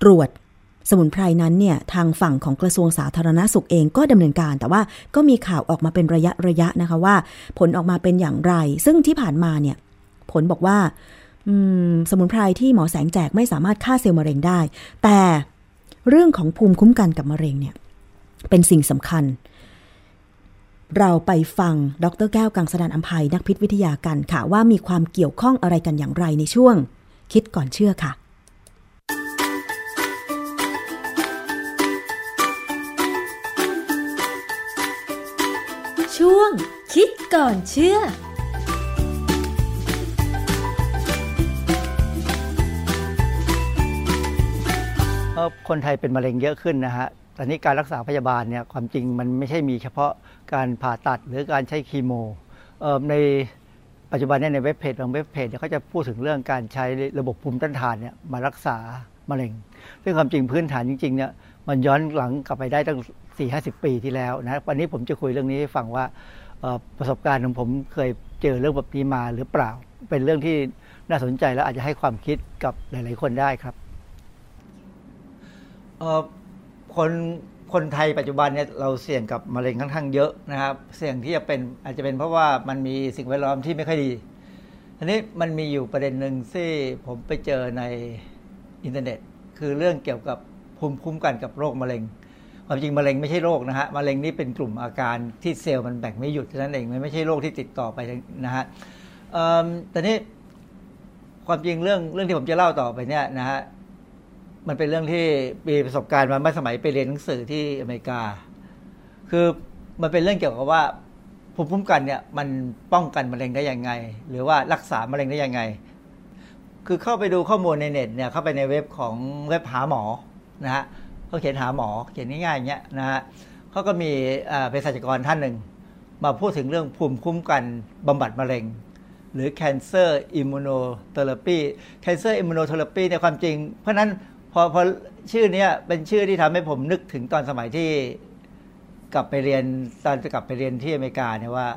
ตรวจ สมุนไพรนั้นเนี่ยทางฝั่งของกระทรวงสาธารณาสุขเองก็ดำเนินการ แต่ว่าก็มีข่าวออกมาเป็นระยะระยะนะคะว่า ผลออกมาเป็นอย่างไร ซึ่งที่ผ่านมาเนี่ยผลบอกว่าสมุนไพรที่หมอแสงแจกไม่สามารถฆ่าเซลล์มะเร็งได้ แต่เรื่องของภูมิคุ้มกันกับมะเร็งเนี่ยเป็นสิ่งสำคัญ เราไปฟังดรแก้วกังสดานอัมภัยนักพิษวิทยากันค่ะ ว่ามีความเกี่ยวข้องอะไรกันอย่างไรในช่วง คิดก่อนเชื่อค่ะ ช่วง คิดก่อนเชื่อคนไทยเป็นมะเร็งเยอะขึ้นนะฮะตอนนี้การรักษาพยาบาลเนี่ยความจริงมันไม่ใช่มีเฉพาะการผ่าตัดหรือการใช้คีโมในปัจจุบันเนี่ยในเว็บเพจบางเว็บเพจเขาจะพูดถึงเรื่องการใช้ระบบภูมิต้านทานเนี่ยมารักษามะเร็ง ซึ่งความจริงพื้นฐานจริงๆเนี่ยมันย้อนหลังกลับไปได้ตั้ง 4 5 0 ปีที่แล้วนะวันนี้ผมจะคุยเรื่องนี้ให้ฟังว่าประสบการณ์ของผมเคยเจอเรื่องแบบนี้มาหรือเปล่า เป็นเรื่องที่น่าสนใจแล้วอาจจะให้ความคิดกับหลาย ๆ คนได้ครับคนคนไทยปัจจุบันเนี่ยเราเสี่ยงกับมะเร็งค่อนข้างเยอะนะครับ เสี่ยงที่จะเป็นอาจจะเป็นเพราะว่ามันมีสิ่งแวดล้อมที่ไม่ค่อยดีทีนี้มันมีอยู่ประเด็นหนึ่งที่ผมไปเจอในอินเทอร์เน็ต คือเรื่องเกี่ยวกับภูมิคุ้มกันกับโรคมะเร็ง ความจริงมะเร็งไม่ใช่โรคนะฮะมะเร็งนี่เป็นกลุ่มอาการที่เซลล์มันแบ่งไม่หยุดนั้นเองมันไม่ใช่โรคที่ติดต่อไปนะฮะแต่นี้ความจริงเรื่องเรื่องที่ผมจะเล่าต่อไปเนี่ยนะฮะมันเป็นเรื่องที่มีประสบการณ์มาเมื่อสมัยไปเรียนหนังสือที่อเมริกา คือมันเป็นเรื่องเกี่ยวกับว่าภูมิคุ้มกันเนี่ยมันป้องกันมะเร็งได้ยังไง หรือว่ารักษามะเร็งได้ยังไง คือเข้าไปดูข้อมูลในเน็ตเนี่ยเข้าไปในเว็บของเว็บหาหมอนะฮะ เขาเขียนหาหมอเขียนง่ายๆอย่างเงี้ยนะฮะเขาก็มีเภสัชกรท่านหนึ่ง มาพูดถึงเรื่องภูมิคุ้มกันบำบัดมะเร็ง หรือ cancer immunotherapy cancer immunotherapy ในความจริง เพราะนั้นพอพอชื่อนี้เป็นชื่อที่ทำให้ผมนึกถึงตอนสมัยที่กลับไปเรียนตอนจะกลับไปเรียนที่อเมริกาเนี่ยว่า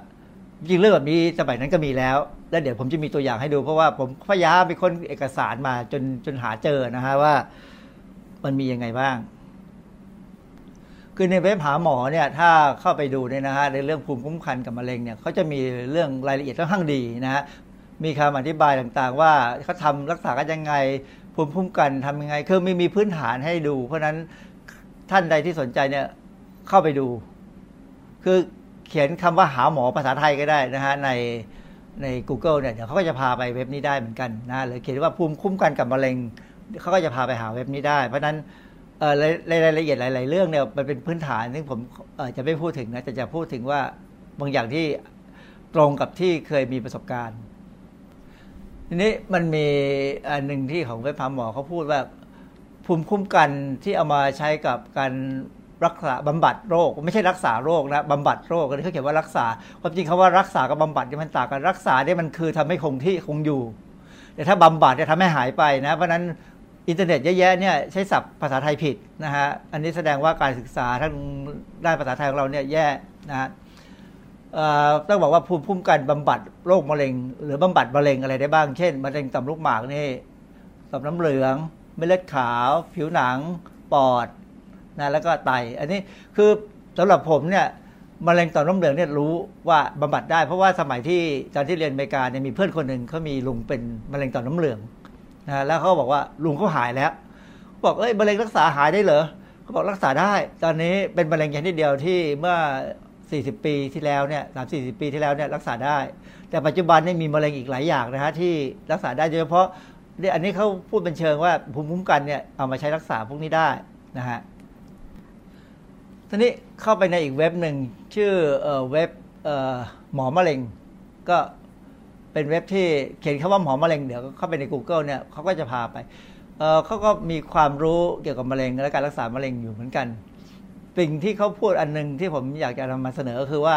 จริงเรื่องแบบนี้สมัยนั้นก็มีแล้ว แล้วเดี๋ยวผมจะมีตัวอย่างให้ดู เพราะว่าผมพยายามไปค้นเอกสารมาจนจนหาเจอนะฮะว่า มันมียังไงบ้าง คือในเว็บหาหมอเนี่ยถ้าเข้าไปดูเนี่ยนะฮะในเรื่องภูมิคุ้มกันกับมะเร็งเนี่ยเขาจะมีเรื่องรายละเอียดค่อนข้างดีนะฮะมีคำอธิบายต่างๆ ว่าเขาทำรักษากันยังไงภูมิคุ้มกันทำยังไงคือไม่มีพื้นฐานให้ดู เพราะนั้นท่านใดที่สนใจเนี่ยเข้าไปดู คือเขียนคำว่าหาหมอภาษาไทยก็ได้นะฮะในใน Google เนี่ยเดี๋ยวเขาก็จะพาไปเว็บนี้ได้เหมือนกันนะหรือเขียนว่าภูมิคุ้มกันกับมะเร็งเขาก็จะพาไปหาเว็บนี้ได้ เพราะนั้น รายละเอียดหลาย ๆ เรื่องเนี่ยมันเป็นพื้นฐานซึ่งผมจะไม่พูดถึงนะแต่จะพูดถึงว่าบางอย่างที่ตรงกับที่เคยมีประสบการณ์ ทีนี้มันมีอันหนึ่งที่ของเว็บพามหมอเขาพูดว่าภูมิคุ้มกันที่เอามาใช้กับการรักษาบำบัดโรค ไม่ใช่รักษาโรคนะบำบัดโรคเขาเขียนว่ารักษาความจริงคาว่ารักษากับบำบัดที่มันต่างกันรักษาเนี่ยมันคือทำให้คงที่คงอยู่แต่ถ้าบำบัดจะทำให้หายไปนะ เพราะนั้น อินเทอร์เน็ตเยอะแยะเนี่ยใช้ศัพท์ภาษาไทยผิดนะฮะ อันนี้แสดงว่าการศึกษาทางด้านภาษาไทยของเราเนี่ยแย่นะฮะต้องบอกว่าภูมิคุ้มกันบำบัดโรคมะเร็ง หรือบำบัดมะเร็งอะไรได้บ้าง เช่นมะเร็งต่อมลูกหมากนี่ต่อมน้ำเหลืองเม็ดเลือดขาว ผิวหนัง ปอดนะแล้วก็ไต อันนี้คือสำหรับผมเนี่ยมะเร็งต่อมน้ำเหลืองเนี่ยรู้ว่าบำบัดได้ เพราะว่าสมัยที่ตอนที่เรียนอเมริกาเนี่ยมีเพื่อนคนหนึ่งเขามีลุงเป็นมะเร็งต่อมน้ำเหลือง นะแล้วเขาบอกว่าลุงเขาหายแล้ว บอกเอ้ยมะเร็งรักษาหายได้เหรอเขาบอกรักษาได้ ตอนนี้เป็นมะเร็งอย่างที่เดียวที่เมื่อ 40 ปีที่แล้วเนี่ยสามสี่สิบปีที่แล้วเนี่ยรักษาได้ แต่ปัจจุบันนี่มีมะเร็งอีกหลายอย่างนะฮะที่รักษาได้โดยเฉพาะอันนี้เขาพูดเป็นเชิงว่าภูมิคุ้มกันเนี่ยเอามาใช้รักษาพวกนี้ได้นะฮะทีนี้เข้าไปในอีกเว็บหนึ่งชื่อเว็บหมอมะเร็ง ก็ เป็นเว็บที่เขียนคำว่าหมอมะเร็งเดี๋ยวเข้าไปใน Google เนี่ยเขาก็จะพาไปเขาก็มีความรู้เกี่ยวกับมะเร็งและการรักษามะเร็งอยู่เหมือนกัน สิ่งที่เขาพูดอันนึงที่ผมอยากจะนำมาเสนอก็คือว่า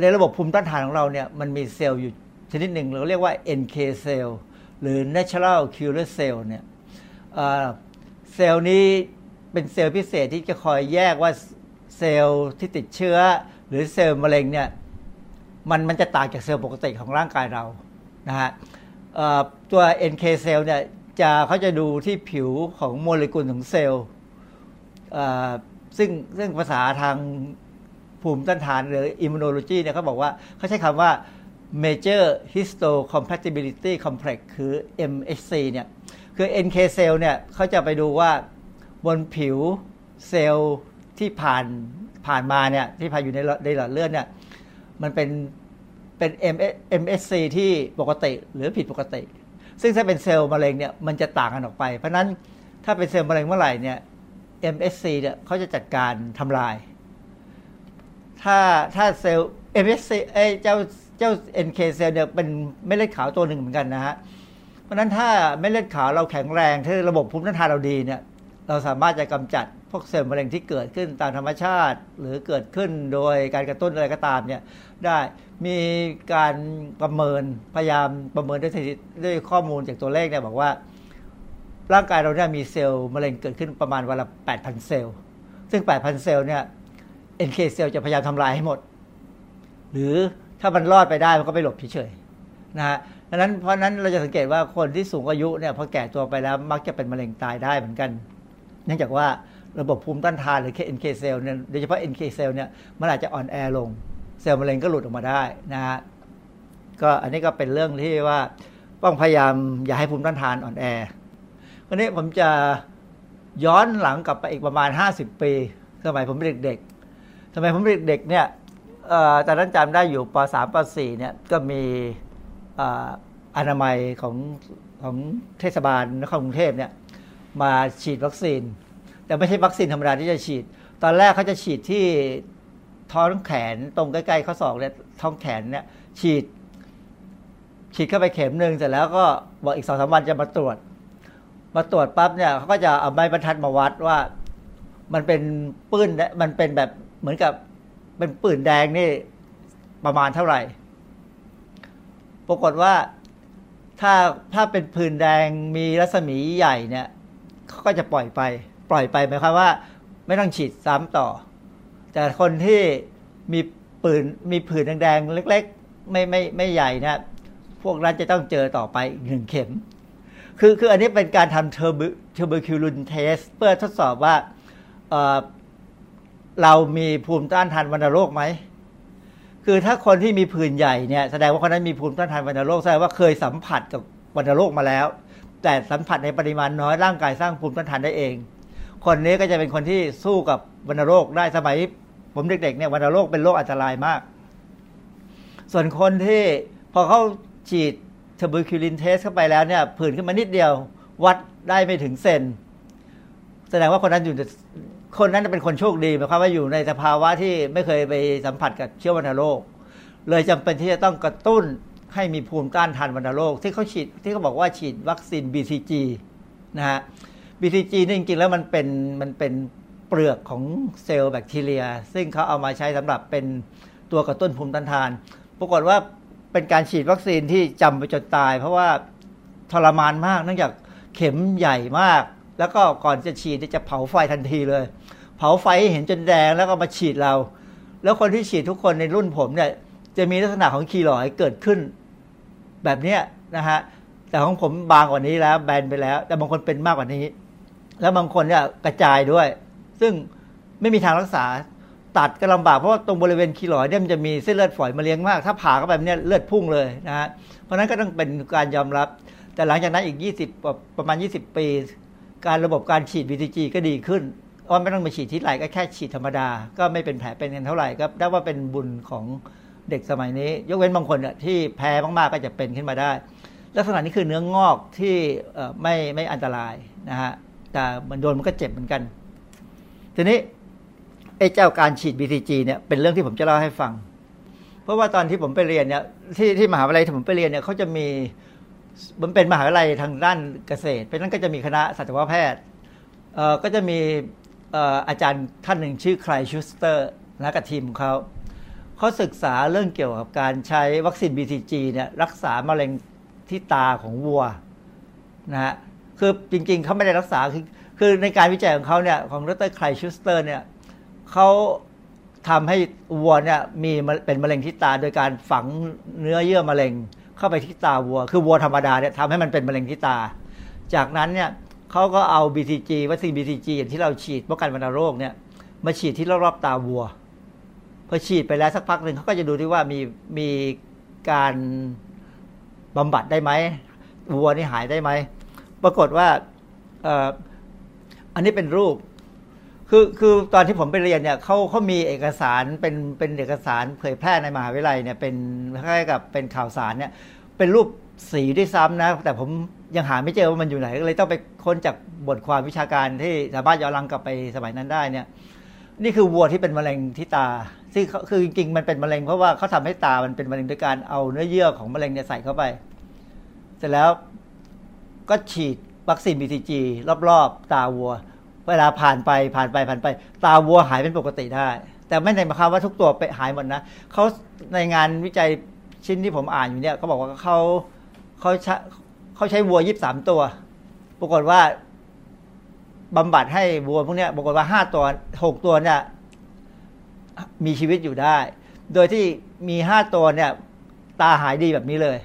ในระบบภูมิต้านทานของเราเนี่ยมันมีเซลล์อยู่ชนิดหนึ่งเราเรียกว่า NK เซลล์หรือ natural killer cell เนี่ยเซลล์นี้เป็นเซลล์พิเศษที่จะคอยแยกว่าเซลล์ที่ติดเชื้อ หรือเซลล์มะเร็งเนี่ย มันมันจะต่างจากเซลล์ปกติของร่างกายเรานะฮะตัว NK เซลล์เนี่ยจะเขาจะดูที่ผิวของโมเลกุลของเซลล์ซึ่งซึ่งภาษาทางภูมิต้านทานหรือ immunology เนี่ยเขาบอกว่าเขาใช้คำว่า Major Histocompatibility Complex คือ MHC เนี่ย คือ NK cell เนี่ยเขาจะไปดูว่าบนผิวเซลล์ที่ผ่านผ่านมาเนี่ยที่ผ่านอยู่ในในหลอดเลือดเนี่ย มันเป็นเป็น MSC ที่ปกติหรือผิดปกติ ซึ่งถ้าเป็นเซลล์มะเร็งเนี่ยมันจะต่างกันออกไป เพราะนั้นถ้าเป็นเซลล์มะเร็งเมื่อไหร่เนี่ย MSC เนี่ยเขาจะจัดการทำลาย ถ้าถ้าเซลล์ MSC เอ้เจ้าเจ้า NK เซลล์เนี่ยเป็นเม็ดเลือดขาวตัวหนึ่งเหมือนกันนะฮะ เพราะนั้นถ้าเม็ดเลือดขาวเราแข็งแรงถ้าระบบภูมิต้านทานเราดีเนี่ย เราสามารถจะกำจัดพวกเซลล์มะเร็งที่เกิดขึ้นตามธรรมชาติ หรือเกิดขึ้นโดยการกระตุ้นอะไรก็ตามเนี่ยได้มีการประเมินพยายามประเมินด้วยด้วยข้อมูลจากตัวเลขเนี่ยบอกว่า ร่างกายเราเนี่ยมีเซลล์มะเร็งเกิดขึ้นประมาณวันละ 8,000 เซลล์ ซึ่ง 8,000 เซลล์เนี่ย NK เซลล์จะพยายามทำลายให้หมด หรือถ้ามันรอดไปได้มันก็ไปหลบเฉยๆนะฮะดังนั้นเพราะนั้นเราจะสังเกตว่าคนที่สูงอายุเนี่ยพอแก่ตัวไปแล้วมักจะเป็นมะเร็งตายได้เหมือนกัน นื่องจากว่าระบบภูมิต้านทานหรือ NK เซลล์เนี่ยโดยเฉพาะ NK เซลล์เนี่ยมันอาจจะอ่อนแอลง เซลล์มะเร็งก็หลุดออกมาได้นะฮะก็อันนี้ก็เป็นเรื่องที่ว่าต้องพยายามอย่าให้ภูมิต้านทานอ่อนแอวันนี้ผมจะย้อนหลังกลับไปอีกประมาณ 50 ปี สมัยผมเป็นเด็กๆสมัยผมเป็นเด็กๆเนี่ยตอนนั้นจำได้อยู่ป .3 ป .4 เนี่ยก็มีอนามัยของของเทศบาลนครกรุงเทพเนี่ย มาฉีดวัคซีน แต่ไม่ใช่วัคซีนธรรมดาที่จะฉีด ตอนแรกเขาจะฉีดที่ท้องแขนตรงใกล้ๆข้อศอกเนี่ยท้องแขนเนี่ยฉีด ฉีดเข้าไปเข็มหนึ่งเสร็จแล้วก็บอกอีกสองสามวันจะมาตรวจ มาตรวจปั๊บเนี่ยเขาก็จะเอาไม้บรรทัดมาวัดว่ามันเป็นปื้นมันเป็นแบบเหมือนกับเป็นปื้นแดงนี่ประมาณเท่าไหร่ ปรากฏว่าถ้าถ้าเป็นผื่นแดงมีรัศมีใหญ่เนี่ย เขาก็จะปล่อยไป ปล่อยไปหมายความว่า ไม่ต้องฉีดซ้ำต่อ แต่คนที่มีปืนมีผื่นแดงๆเล็ก ๆ ไม่ไม่ไม่ใหญ่นะ พวกนั้นจะต้องเจอต่อไปอีกหนึ่งเข็ม คือคืออันนี้เป็นการทำ tuber tuberculin test เพื่อทดสอบว่าเรามีภูมิต้านทานวัณโรคไหม คือถ้าคนที่มีผื่นใหญ่เนี่ยแสดงว่าคนนั้นมีภูมิต้านทานวัณโรคแสดงว่าเคยสัมผัสกับวัณโรคมาแล้ว แต่สัมผัสในปริมาณน้อยร่างกายสร้างภูมิต้านทานได้เอง คนนี้ก็จะเป็นคนที่สู้กับวัณโรคได้สมัย ผมเด็กๆเนี่ยวัณโรคเป็นโรคอันตรายมาก ส่วนคนที่พอเขาฉีด tuberculin test เข้าไปแล้วเนี่ยผื่นขึ้นมานิดเดียว วัดได้ไม่ถึงเซนแสดงว่าคนนั้นอยู่คนนั้นเป็นคนโชคดีหมายความว่าอยู่ในสภาวะที่ไม่เคยไปสัมผัสกับเชื้อวัณโรค เลยจำเป็นที่จะต้องกระตุ้น ให้มีภูมิต้านทานวัณโรค ที่เขาฉีดที่เขาบอกว่าฉีดวัคซีน BCG นะฮะ BCG นี่จริงๆแล้วมันเป็นมันเป็นเปลือกของเซลล์แบคทีเรีย ซึ่งเขาเอามาใช้สำหรับเป็นตัวกระตุ้นภูมิต้านทาน ปรากฏว่าเป็นการฉีดวัคซีนที่จำไปจนตาย เพราะว่าทรมานมากเนื่องจากเข็มใหญ่มาก แล้วก็ก่อนจะฉีดจะเผาไฟทันทีเลย เผาไฟเห็นจนแดงแล้วก็มาฉีดเรา แล้วคนที่ฉีดทุกคนในรุ่นผมเนี่ยจะมีลักษณะของคีลอยเกิดขึ้น แบบเนี้ยนะฮะแต่ของผมบางกว่านี้แล้วแบนไปแล้ว แต่บางคนเป็นมากกว่านี้ แล้วบางคนเนี่ยกระจายด้วย ซึ่งไม่มีทางรักษาตัดก็ลำบากเพราะว่าตรงบริเวณคีลอยเนี่ยมันจะมีเส้นเลือดฝอยมาเลี้ยงมาก ถ้าผ่าเข้าไปเนี่ยเลือดพุ่งเลยนะฮะเพราะนั้นก็ต้องเป็นการยอมรับ แต่หลังจากนั้นอีก 20 ประมาณ 20 ปี การระบบการฉีด BCG ก็ดีขึ้นว่าไม่ต้องมาฉีดที่ไหลก็แค่ฉีดธรรมดา ก็ไม่เป็นแผลเป็นกันเท่าไหร่ก็ได้ว่าเป็นบุญของ เด็กสมัยนี้ ยกเว้นบางคนที่แพ้มากๆก็จะเป็นขึ้นมาได้ ลักษณะนี้คือเนื้องอกที่ไม่ไม่อันตรายนะฮะแต่มันโดนมันก็เจ็บเหมือนกัน ทีนี้ไอ้เจ้าการฉีด BCG เนี่ยเป็นเรื่องที่ผมจะเล่าให้ฟัง เพราะว่าตอนที่ผมไปเรียนเนี่ยที่ที่มหาวิทยาลัยที่ผมไปเรียนเนี่ยเขาจะมีมันเป็นมหาวิทยาลัยทางด้านเกษตร เพราะนั้นก็จะมีคณะสัตวแพทย์ก็จะมีอาจารย์ท่านหนึ่งชื่อคลชูสเตอร์นะกับทีมของเขา เขาศึกษาเรื่องเกี่ยวกับการใช้วัคซีน BCG เนี่ยรักษามะเร็งที่ตาของวัวนะฮะคือจริงๆเขาไม่ได้รักษาคือคือในการวิจัยของเขาเนี่ยของดรไคลชูสเตอร์เนี่ยเขาทำให้วัวเนี่ยมีเป็นมะเร็งที่ตาโดยการฝังเนื้อเยื่อมะเร็งเข้าไปที่ตาวัว คือวัวธรรมดาเนี่ยทำให้มันเป็นมะเร็งที่ตา จากนั้นเนี่ยเขาก็เอา BCG วัคซีน BCG อย่างที่เราฉีดป้องกันวัณโรคเนี่ยมาฉีดที่รอบๆตาวัว พอฉีดไปแล้วสักพักหนึ่งเขาก็จะดูที่ว่ามีมีการบำบัดได้ไหมวัวนี่หายได้ไหมปรากฏว่าอันนี้เป็นรูป คือคือตอนที่ผมไปเรียนเนี่ยเขาเขามีเอกสารเป็นเป็นเอกสารเผยแพร่ในมหาวิทยาลัยเนี่ยเป็นคล้ายกับเป็นข่าวสารเนี่ยเป็นรูปสีด้วยซ้ำนะ แต่ผมยังหาไม่เจอว่ามันอยู่ไหนก็เลยต้องไปค้นจากบทความวิชาการที่สามารถย้อนหลังกลับไปสมัยนั้นได้เนี่ย นี่คือวัวที่เป็นมะเร็งที่ตา ซึ่งคือจริงๆมันเป็นมะเร็งเพราะว่าเขาทำให้ตามันเป็นมะเร็งด้วยการเอาเนื้อเยื่อของมะเร็งเนี่ยใส่เข้าไป เสร็จแล้วก็ฉีดวัคซีน BCG รอบๆ ตาวัว เวลาผ่านไปผ่านไปผ่านไป ตาวัวหายเป็นปกติได้ แต่ไม่ในหมายความว่าทุกตัวไปหายหมดนะเขาในงานวิจัยชิ้นที่ผมอ่านอยู่เนี่ยเขาบอกว่าเขาเขาใช้เขาใช้วัวยีิบสามตัว ปรากฏว่าบำบัดให้วัวพวกเนี้ยปรากฏว่าห้าตัวหกตัวเนี่ย มีชีวิตอยู่ได้ โดยที่มีห้าตัวเนี่ยตาหายดีแบบนี้เลย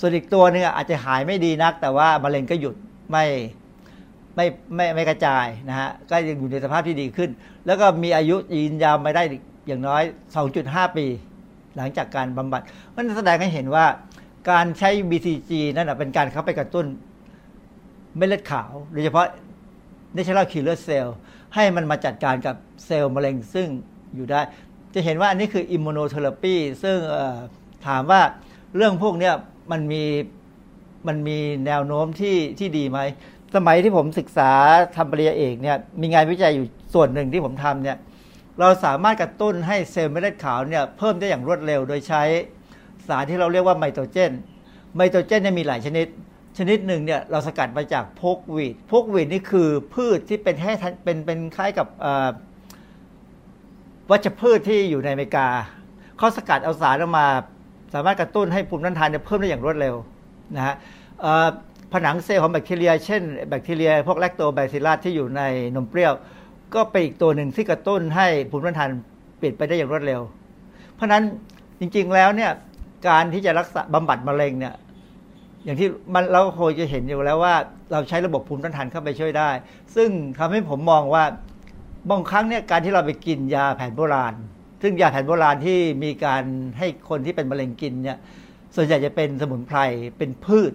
ส่วนอีกตัวนึงอาจจะหายไม่ดีนัก แต่ว่ามะเร็งก็หยุดไม่ไม่ไม่ไม่กระจายนะฮะก็ยังอยู่ในสภาพที่ดีขึ้น แล้วก็มีอายุยืนยาวไปได้อย่างน้อย 2.5 ปี หลังจากการบำบัดมันแสดงให้เห็นว่าการใช้ BCG นั่นเป็นการเข้าไปกระตุ้นเม็ดเลือดขาวโดยเฉพาะ natural killer cell ให้มันมาจัดการกับเซลล์มะเร็งซึ่ง อยู่ได้ จะเห็นว่าอันนี้คือ immunotherapy ซึ่งถามว่าเรื่องพวกนี้มันมีมันมีแนวโน้มที่ที่ดีไหม สมัยที่ผมศึกษาทำปริญญาเอกเนี่ยมีงานวิจัยอยู่ส่วนหนึ่งที่ผมทำเนี่ยเราสามารถกระตุ้นให้เซลล์เม็ดเลือดขาวเนี่ยเพิ่มได้อย่างรวดเร็วโดยใช้สารที่เราเรียกว่าไมโตเจน ไมโตเจนเนี่ยมีหลายชนิด ชนิดหนึ่งเนี่ยเราสกัดมาจากพกวีดพกวีดนี่คือพืชที่เป็นแค่เป็นเป็นคล้ายกับ วัชพืชที่อยู่ในอเมริกาเขาสกัดเอาสารออกมา สามารถกระตุ้นให้ภูมิต้านทานเพิ่มได้อย่างรวดเร็วนะฮะผนังเซลล์ของแบคทีเรีย เช่นแบคทีเรีย พวกแลคโตไบซิลัสที่อยู่ในนมเปรี้ยว ก็เป็นอีกตัวหนึ่งที่กระตุ้นให้ภูมิต้านทานเปลี่ยนไปได้อย่างรวดเร็ว เพราะฉะนั้นจริงๆแล้วเนี่ยการที่จะรักษาบำบัดมะเร็งเนี่ยอย่างที่มันเราคงจะเห็นอยู่แล้วว่า เราใช้ระบบภูมิต้านทานเข้าไปช่วยได้ ซึ่งทำให้ผมมองว่า บางครั้งเนี่ยการที่เราไปกินยาแผนโบราณ ซึ่งยาแผนโบราณที่มีการให้คนที่เป็นมะเร็งกินเนี่ยส่วนใหญ่จะเป็นสมุนไพรเป็นพืช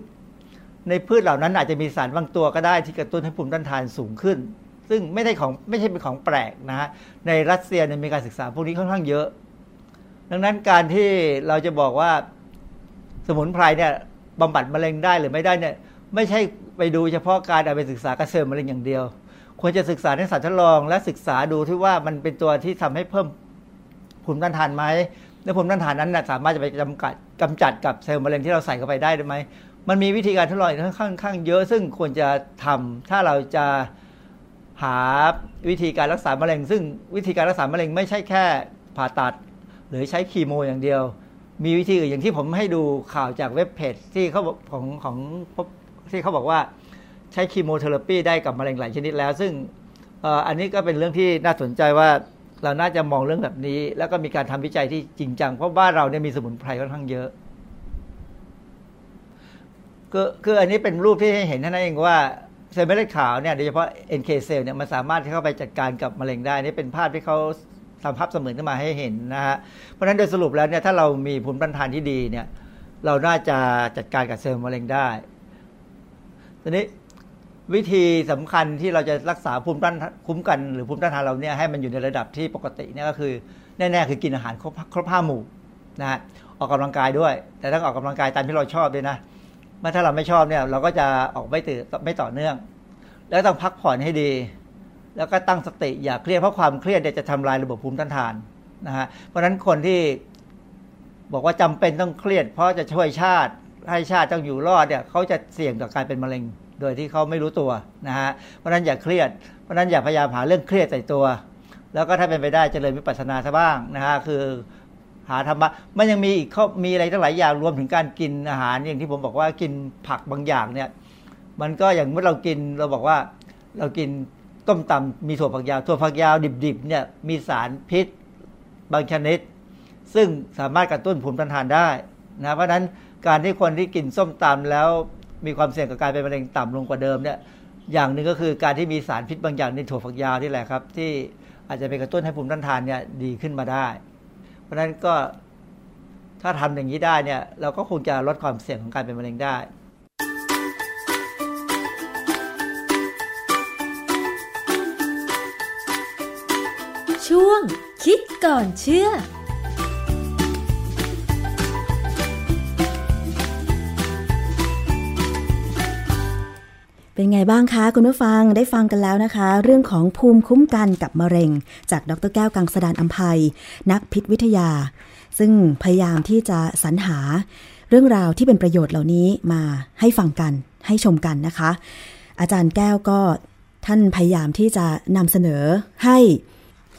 ในพืชเหล่านั้นอาจจะมีสารบางตัวก็ได้ที่กระตุ้นให้ภูมิต้านทานสูงขึ้น ซึ่งไม่ได้ของไม่ใช่เป็นของแปลกนะฮะในรัสเซียเนี่ยมีการศึกษาพวกนี้ค่อนข้างเยอะ ดังนั้นการที่เราจะบอกว่าสมุนไพรเนี่ยบำบัดมะเร็งได้หรือไม่ได้เนี่ยไม่ใช่ไปดูเฉพาะการเอาไปศึกษากระเสริมมะเร็งอย่างเดียว ควรจะศึกษาในสัตว์ทดลองและศึกษาดูที่ว่ามันเป็นตัวที่ทำให้เพิ่มภูมิต้านทานไหมและภูมิต้านทานนั้นนะสามารถจะไปจำกัดกำจัดกับเซลล์มะเร็งที่เราใส่เข้าไปได้ไหมมันมีวิธีการทดลองค่อนข้างข้างเยอะซึ่งควรจะทำถ้าเราจะหาวิธีการรักษามะเร็ง ซึ่งวิธีการรักษามะเร็งไม่ใช่แค่ผ่าตัด หรือใช้คีโมอย่างเดียว มีวิธีอื่นอย่างที่ผมให้ดูข่าวจากเว็บเพจที่เขาของของที่เขาบอกว่า ใช้คีโมเทอราปีได้กับมะเร็งหลายชนิดแล้ว ซึ่งอันนี้ก็เป็นเรื่องที่น่าสนใจว่าเราน่าจะมองเรื่องแบบนี้ แล้วก็มีการทำวิจัยที่จริงจัง เพราะบ้านเราเนี่ยมีสมุนไพรค่อนข้างเยอะคือคืออันนี้เป็นรูปที่ให้เห็นท่านเองว่าเซลล์เม็ดเลือดขาวเนี่ยโดยเฉพาะ NK เซลล์เนี่ยมันสามารถที่เข้าไปจัดการกับมะเร็งได้นี่เป็นภาพที่เขาทำภาพเสมือนขึ้นมาให้เห็นนะฮะเพราะฉะนั้นโดยสรุปแล้วเนี่ยถ้าเรามีภูมิต้านทานที่ดีเนี่ย เราน่าจะจัดการกับเซลล์มะเร็งได้ทีนี้ วิธีสำคัญที่เราจะรักษาภูมิต้านคุ้มกันหรือภูมิต้านทานเราเนี่ยให้มันอยู่ในระดับที่ปกติเนี่ยก็คือแน่ๆคือกินอาหารครบครบห้าหมู่นะฮะออกกำลังกายด้วย แต่ต้องออกกำลังกายตามที่เราชอบด้วยนะเมื่อถ้าเราไม่ชอบเนี่ยเราก็จะออกไม่ตื่นไม่ต่อเนื่อง แล้วต้องพักผ่อนให้ดี แล้วก็ตั้งสติอย่าเครียดเพราะความเครียดเนี่ยจะทำลายระบบภูมิต้านทานนะฮะเพราะฉะนั้นคนที่บอกว่าจำเป็นต้องเครียด เพราะจะช่วยชาติให้ชาติต้องอยู่รอดเนี่ยเขาจะเสี่ยงต่อการเป็นมะเร็ง โดยที่เขาไม่รู้ตัวนะฮะเพราะนั้นอย่าเครียด เพราะนั้นอย่าพยายามหาเรื่องเครียดใส่ตัว แล้วก็ถ้าเป็นไปได้เจริญวิปัสสนาซะบ้างนะฮะคือหาธรรมะมันยังมีอีกเขามีอะไรตั้งหลายอย่างรวมถึงการกินอาหารอย่างที่ผมบอกว่ากินผักบางอย่างเนี่ยมันก็อย่างเมื่อเรากินเราบอกว่าเรากินต้มตำมีถั่วฝักยาวถั่วฝักยาวดิบๆเนี่ยมีสารพิษบางชนิด ซึ่งสามารถกระตุ้นภูมิต้านทานได้นะเพราะนั้นการที่คนที่กินส้มตำแล้ว มีความเสี่ยงกับการเป็นมะเร็งต่ำลงกว่าเดิมเนี่ยอย่างหนึ่งก็คือการที่มีสารพิษบางอย่างในถั่วฝักยาวที่แหละครับ ที่อาจจะไปกระตุ้นให้ภูมิต้านทานเนี่ยดีขึ้นมาได้ เพราะฉะนั้นก็ถ้าทำอย่างนี้ได้เนี่ยเราก็คงจะลดความเสี่ยงของการเป็นมะเร็งได้ ช่วงคิดก่อนเชื่อ เป็นไงบ้างคะ คุณผู้ฟังได้ฟังกันแล้วนะคะ เรื่องของภูมิคุ้มกันกับมะเร็ง จากดรแก้วกังสดานอัมภัย นักพิษวิทยา ซึ่งพยายามที่จะสรรหาเรื่องราวที่เป็นประโยชน์เหล่านี้มาให้ฟังกันให้ชมกันนะคะ อาจารย์แก้วก็ท่านพยายามที่จะนำเสนอให้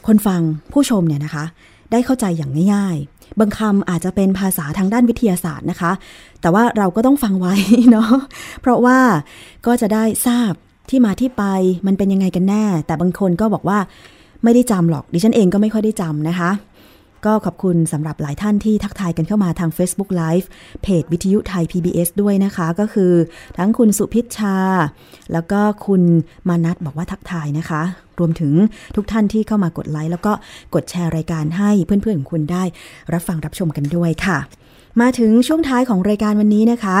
คนฟังผู้ชมเนี่ยนะคะ ได้เข้าใจอย่างง่ายๆ บางคำอาจจะเป็นภาษาทางด้านวิทยาศาสตร์นะคะ แต่ว่าเราก็ต้องฟังไว้เนาะเพราะว่าก็จะได้ทราบที่มาที่ไปมันเป็นยังไงกันแน่ แต่บางคนก็บอกว่าไม่ได้จำหรอกดิฉันเองก็ไม่ค่อยได้จำนะคะ ก็ขอบคุณสำหรับหลายท่านที่ทักทายกันเข้ามาทาง Facebook Live เพจวิทยุไทย PBS ด้วยนะคะ ก็คือทั้งคุณสุพิชชา แล้วก็คุณมานัทบอกว่าทักทายนะคะ รวมถึงทุกท่านที่เข้ามากดไลค์แล้วก็กดแชร์รายการให้เพื่อนๆของคุณได้ รับฟังรับชมกันด้วยค่ะ มาถึงช่วงท้ายของรายการวันนี้นะคะ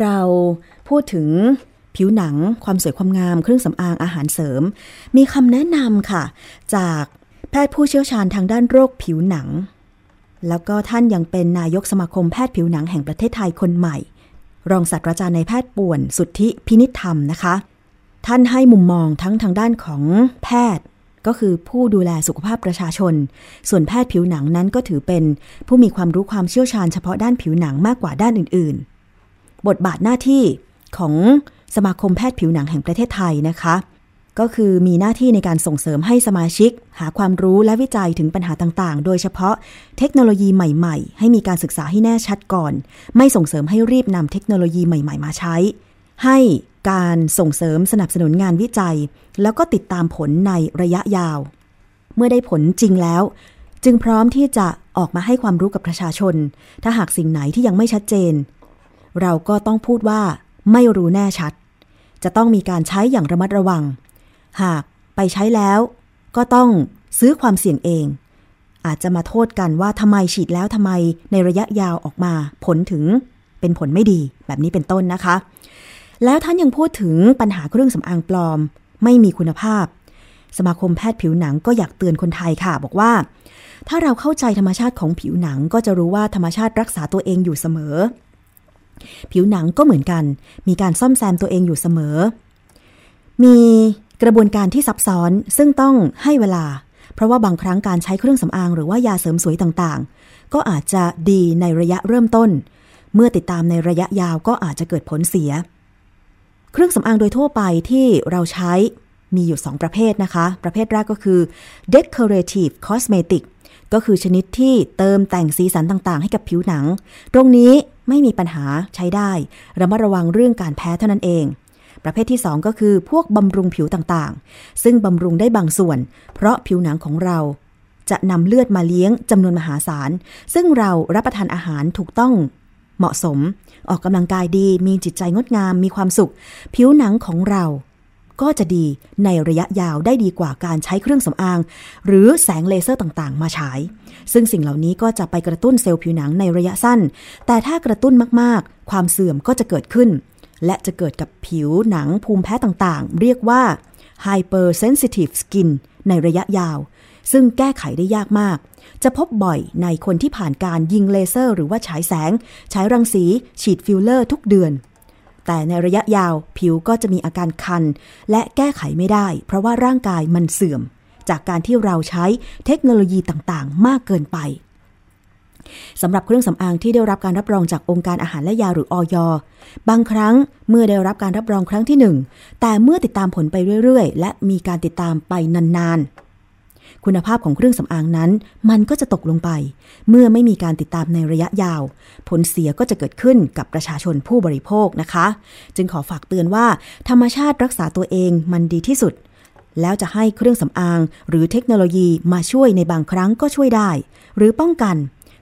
เราพูดถึงผิวหนัง ความสวยความงาม เครื่องสำอางอาหารเสริม มีคำแนะนำค่ะ จาก แพทย์ผู้เชี่ยวชาญทางด้านโรคผิวหนัง แล้วก็ท่านยังเป็นนายกสมาคมแพทย์ผิวหนังแห่งประเทศไทยคนใหม่ รองศาสตราจารย์ในายแพทย์ป่วนสุทธิพินิษธรรมนะคะ ท่านให้มุมมองทั้งทางด้านของแพทย์ก็คือผู้ดูแลสุขภาพประชาชน ส่วนแพทย์ผิวหนังนั้นก็ถือเป็นผู้มีความรู้ความเชี่ยวชาญเฉพาะด้านผิวหนังมากกว่าด้านอื่น ๆ บทบาทหน้าที่ของสมาคมแพทย์ผิวหนังแห่งประเทศไทยนะคะ ก็คือมีหน้าที่ในการส่งเสริมให้สมาชิก หาความรู้และวิจัยถึงปัญหาต่างๆ โดยเฉพาะเทคโนโลยีใหม่ๆ ให้มีการศึกษาให้แน่ชัดก่อน ไม่ส่งเสริมให้รีบนำเทคโนโลยีใหม่ๆ มาใช้ ให้การส่งเสริมสนับสนุนงานวิจัย แล้วก็ติดตามผลในระยะยาว เมื่อได้ผลจริงแล้ว จึงพร้อมที่จะออกมาให้ความรู้กับประชาชน ถ้าหากสิ่งไหนที่ยังไม่ชัดเจน เราก็ต้องพูดว่าไม่รู้แน่ชัด จะต้องมีการใช้อย่างระมัดระวัง หากไปใช้แล้ว ก็ต้องซื้อความเสี่ยงเอง อาจจะมาโทษกันว่าทำไมฉีดแล้วทำไมในระยะยาวออกมา ผลถึงเป็นผลไม่ดี แบบนี้เป็นต้นนะคะ แล้วท่านยังพูดถึงปัญหาเครื่องสำอางปลอม ไม่มีคุณภาพ สมาคมแพทย์ผิวหนังก็อยากเตือนคนไทยค่ะ บอกว่า ถ้าเราเข้าใจธรรมชาติของผิวหนังก็จะรู้ว่าธรรมชาติรักษาตัวเองอยู่เสมอ ผิวหนังก็เหมือนกัน มีการซ่อมแซมตัวเองอยู่เสมอ มี กระบวนการที่ซับซ้อนซึ่งต้องให้เวลา เพราะว่าบางครั้งการใช้เครื่องสำอางหรือว่ายาเสริมสวยต่างๆ ก็อาจจะดีในระยะเริ่มต้น เมื่อติดตามในระยะยาวก็อาจจะเกิดผลเสีย เครื่องสำอางโดยทั่วไปที่เราใช้มีอยู่ 2 ประเภทนะคะ ประเภทแรกก็คือ decorative cosmetic ก็คือชนิดที่เติมแต่งสีสันต่างๆ ให้กับผิวหนัง ตรงนี้ไม่มีปัญหาใช้ได้ระมัดระวังเรื่องการแพ้เท่านั้นเอง ประเภทที่ 2 ก็คือพวกบำรุงผิวต่างๆ ซึ่งบำรุงได้บางส่วน เพราะผิวหนังของเรา จะนำเลือดมาเลี้ยงจำนวนมหาศาล ซึ่งเรารับประทานอาหารถูกต้องเหมาะสม ออกกำลังกายดี มีจิตใจงดงาม มีความสุข ผิวหนังของเรา ก็จะดีในระยะยาวได้ดีกว่าการใช้เครื่องสำอาง หรือแสงเลเซอร์ต่างๆ มาฉาย ซึ่งสิ่งเหล่านี้ก็จะไปกระตุ้นเซลล์ผิวหนังในระยะสั้น แต่ถ้ากระตุ้นมากๆ ความเสื่อมก็จะเกิดขึ้น และจะเกิดกับผิวหนังภูมิแพ้ต่างๆ เรียกว่า hypersensitive skin ในระยะยาว ซึ่งแก้ไขได้ยากมาก จะพบบ่อยในคนที่ผ่านการยิงเลเซอร์ หรือว่าฉายแสงฉายรังสี ฉีดฟิลเลอร์ทุกเดือน แต่ในระยะยาวผิวก็จะมีอาการคัน และแก้ไขไม่ได้ เพราะว่าร่างกายมันเสื่อม จากการที่เราใช้เทคโนโลยีต่างๆ มากเกินไป สำหรับเครื่องสำอางที่ได้รับการรับรองจากองค์การอาหารและยาหรืออยบางครั้งเมื่อได้รับการรับรองครั้งที่หนึ่งแต่เมื่อติดตามผลไปเรื่อยๆ และมีการติดตามไปนานๆ คุณภาพของเครื่องสำอางนั้น มันก็จะตกลงไป เมื่อไม่มีการติดตามในระยะยาว ผลเสียก็จะเกิดขึ้นกับประชาชนผู้บริโภคนะคะ จึงขอฝากเตือนว่า ธรรมชาติรักษาตัวเองมันดีที่สุดแล้วจะให้เครื่องสำอาง หรือเทคโนโลยีมาช่วยในบางครั้งก็ช่วยได้ หรือป้องกัน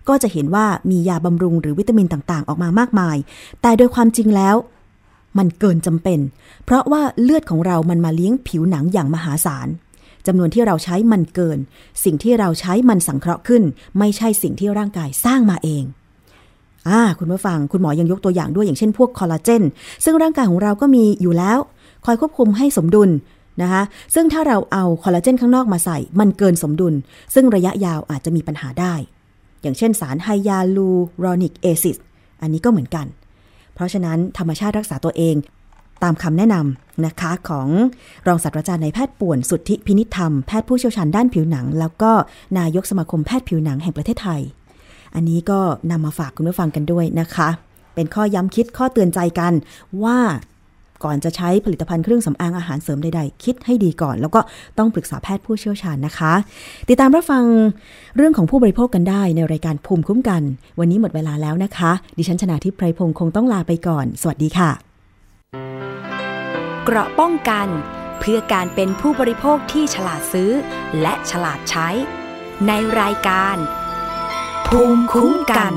ก็จะเห็นว่ามียาบำรุงหรือวิตามินต่างๆ ออกมามากมาย แต่โดยความจริงแล้ว มันเกินจำเป็น เพราะว่าเลือดของเรามันมาเลี้ยงผิวหนังอย่างมหาศาลจำนวนที่เราใช้มันเกิน สิ่งที่เราใช้มันสังเคราะห์ขึ้น ไม่ใช่สิ่งที่ร่างกายสร้างมาเองอ่าคุณผู้ฟังคุณหมอยังยกตัวอย่างด้วยอย่างเช่นพวกคอลลาเจนซึ่งร่างกายของเราก็มีอยู่แล้ว คอยควบคุมให้สมดุลนะคะซึ่งถ้าเราเอาคอลลาเจนข้างนอกมาใส่ มันเกินสมดุล ซึ่งระยะยาวอาจจะมีปัญหาได้ อย่างเช่นสารไฮยาลูรอนิกแอซิดอันนี้ก็เหมือนกัน เพราะฉะนั้นธรรมชาติรักษาตัวเองตามคำแนะนำนะคะของรองศาสตราจารย์นายแพทย์ป่วนสุทธิพินิษธรรม แพทย์ผู้เชี่ยวชาญด้านผิวหนัง แล้วก็นายกสมาคมแพทย์ผิวหนังแห่งประเทศไทย อันนี้ก็นำมาฝากคุณผู้ฟังกันด้วยนะคะ เป็นข้อย้ำคิดข้อเตือนใจกันว่า ก่อนจะใช้ผลิตภัณฑ์เครื่องสำอางอาหารเสริมใดๆ คิดให้ดีก่อน แล้วก็ต้องปรึกษาแพทย์ผู้เชี่ยวชาญนะคะ ติดตามรับฟังเรื่องของผู้บริโภคกันได้ในรายการภูมิคุ้มกัน วันนี้หมดเวลาแล้วนะคะ ดิฉันชนะทิพไพรพงศ์คงต้องลาไปก่อน สวัสดีค่ะ เกราะป้องกัน เพื่อการเป็นผู้บริโภคที่ฉลาดซื้อ และฉลาดใช้ ในรายการ ภูมิคุ้มกัน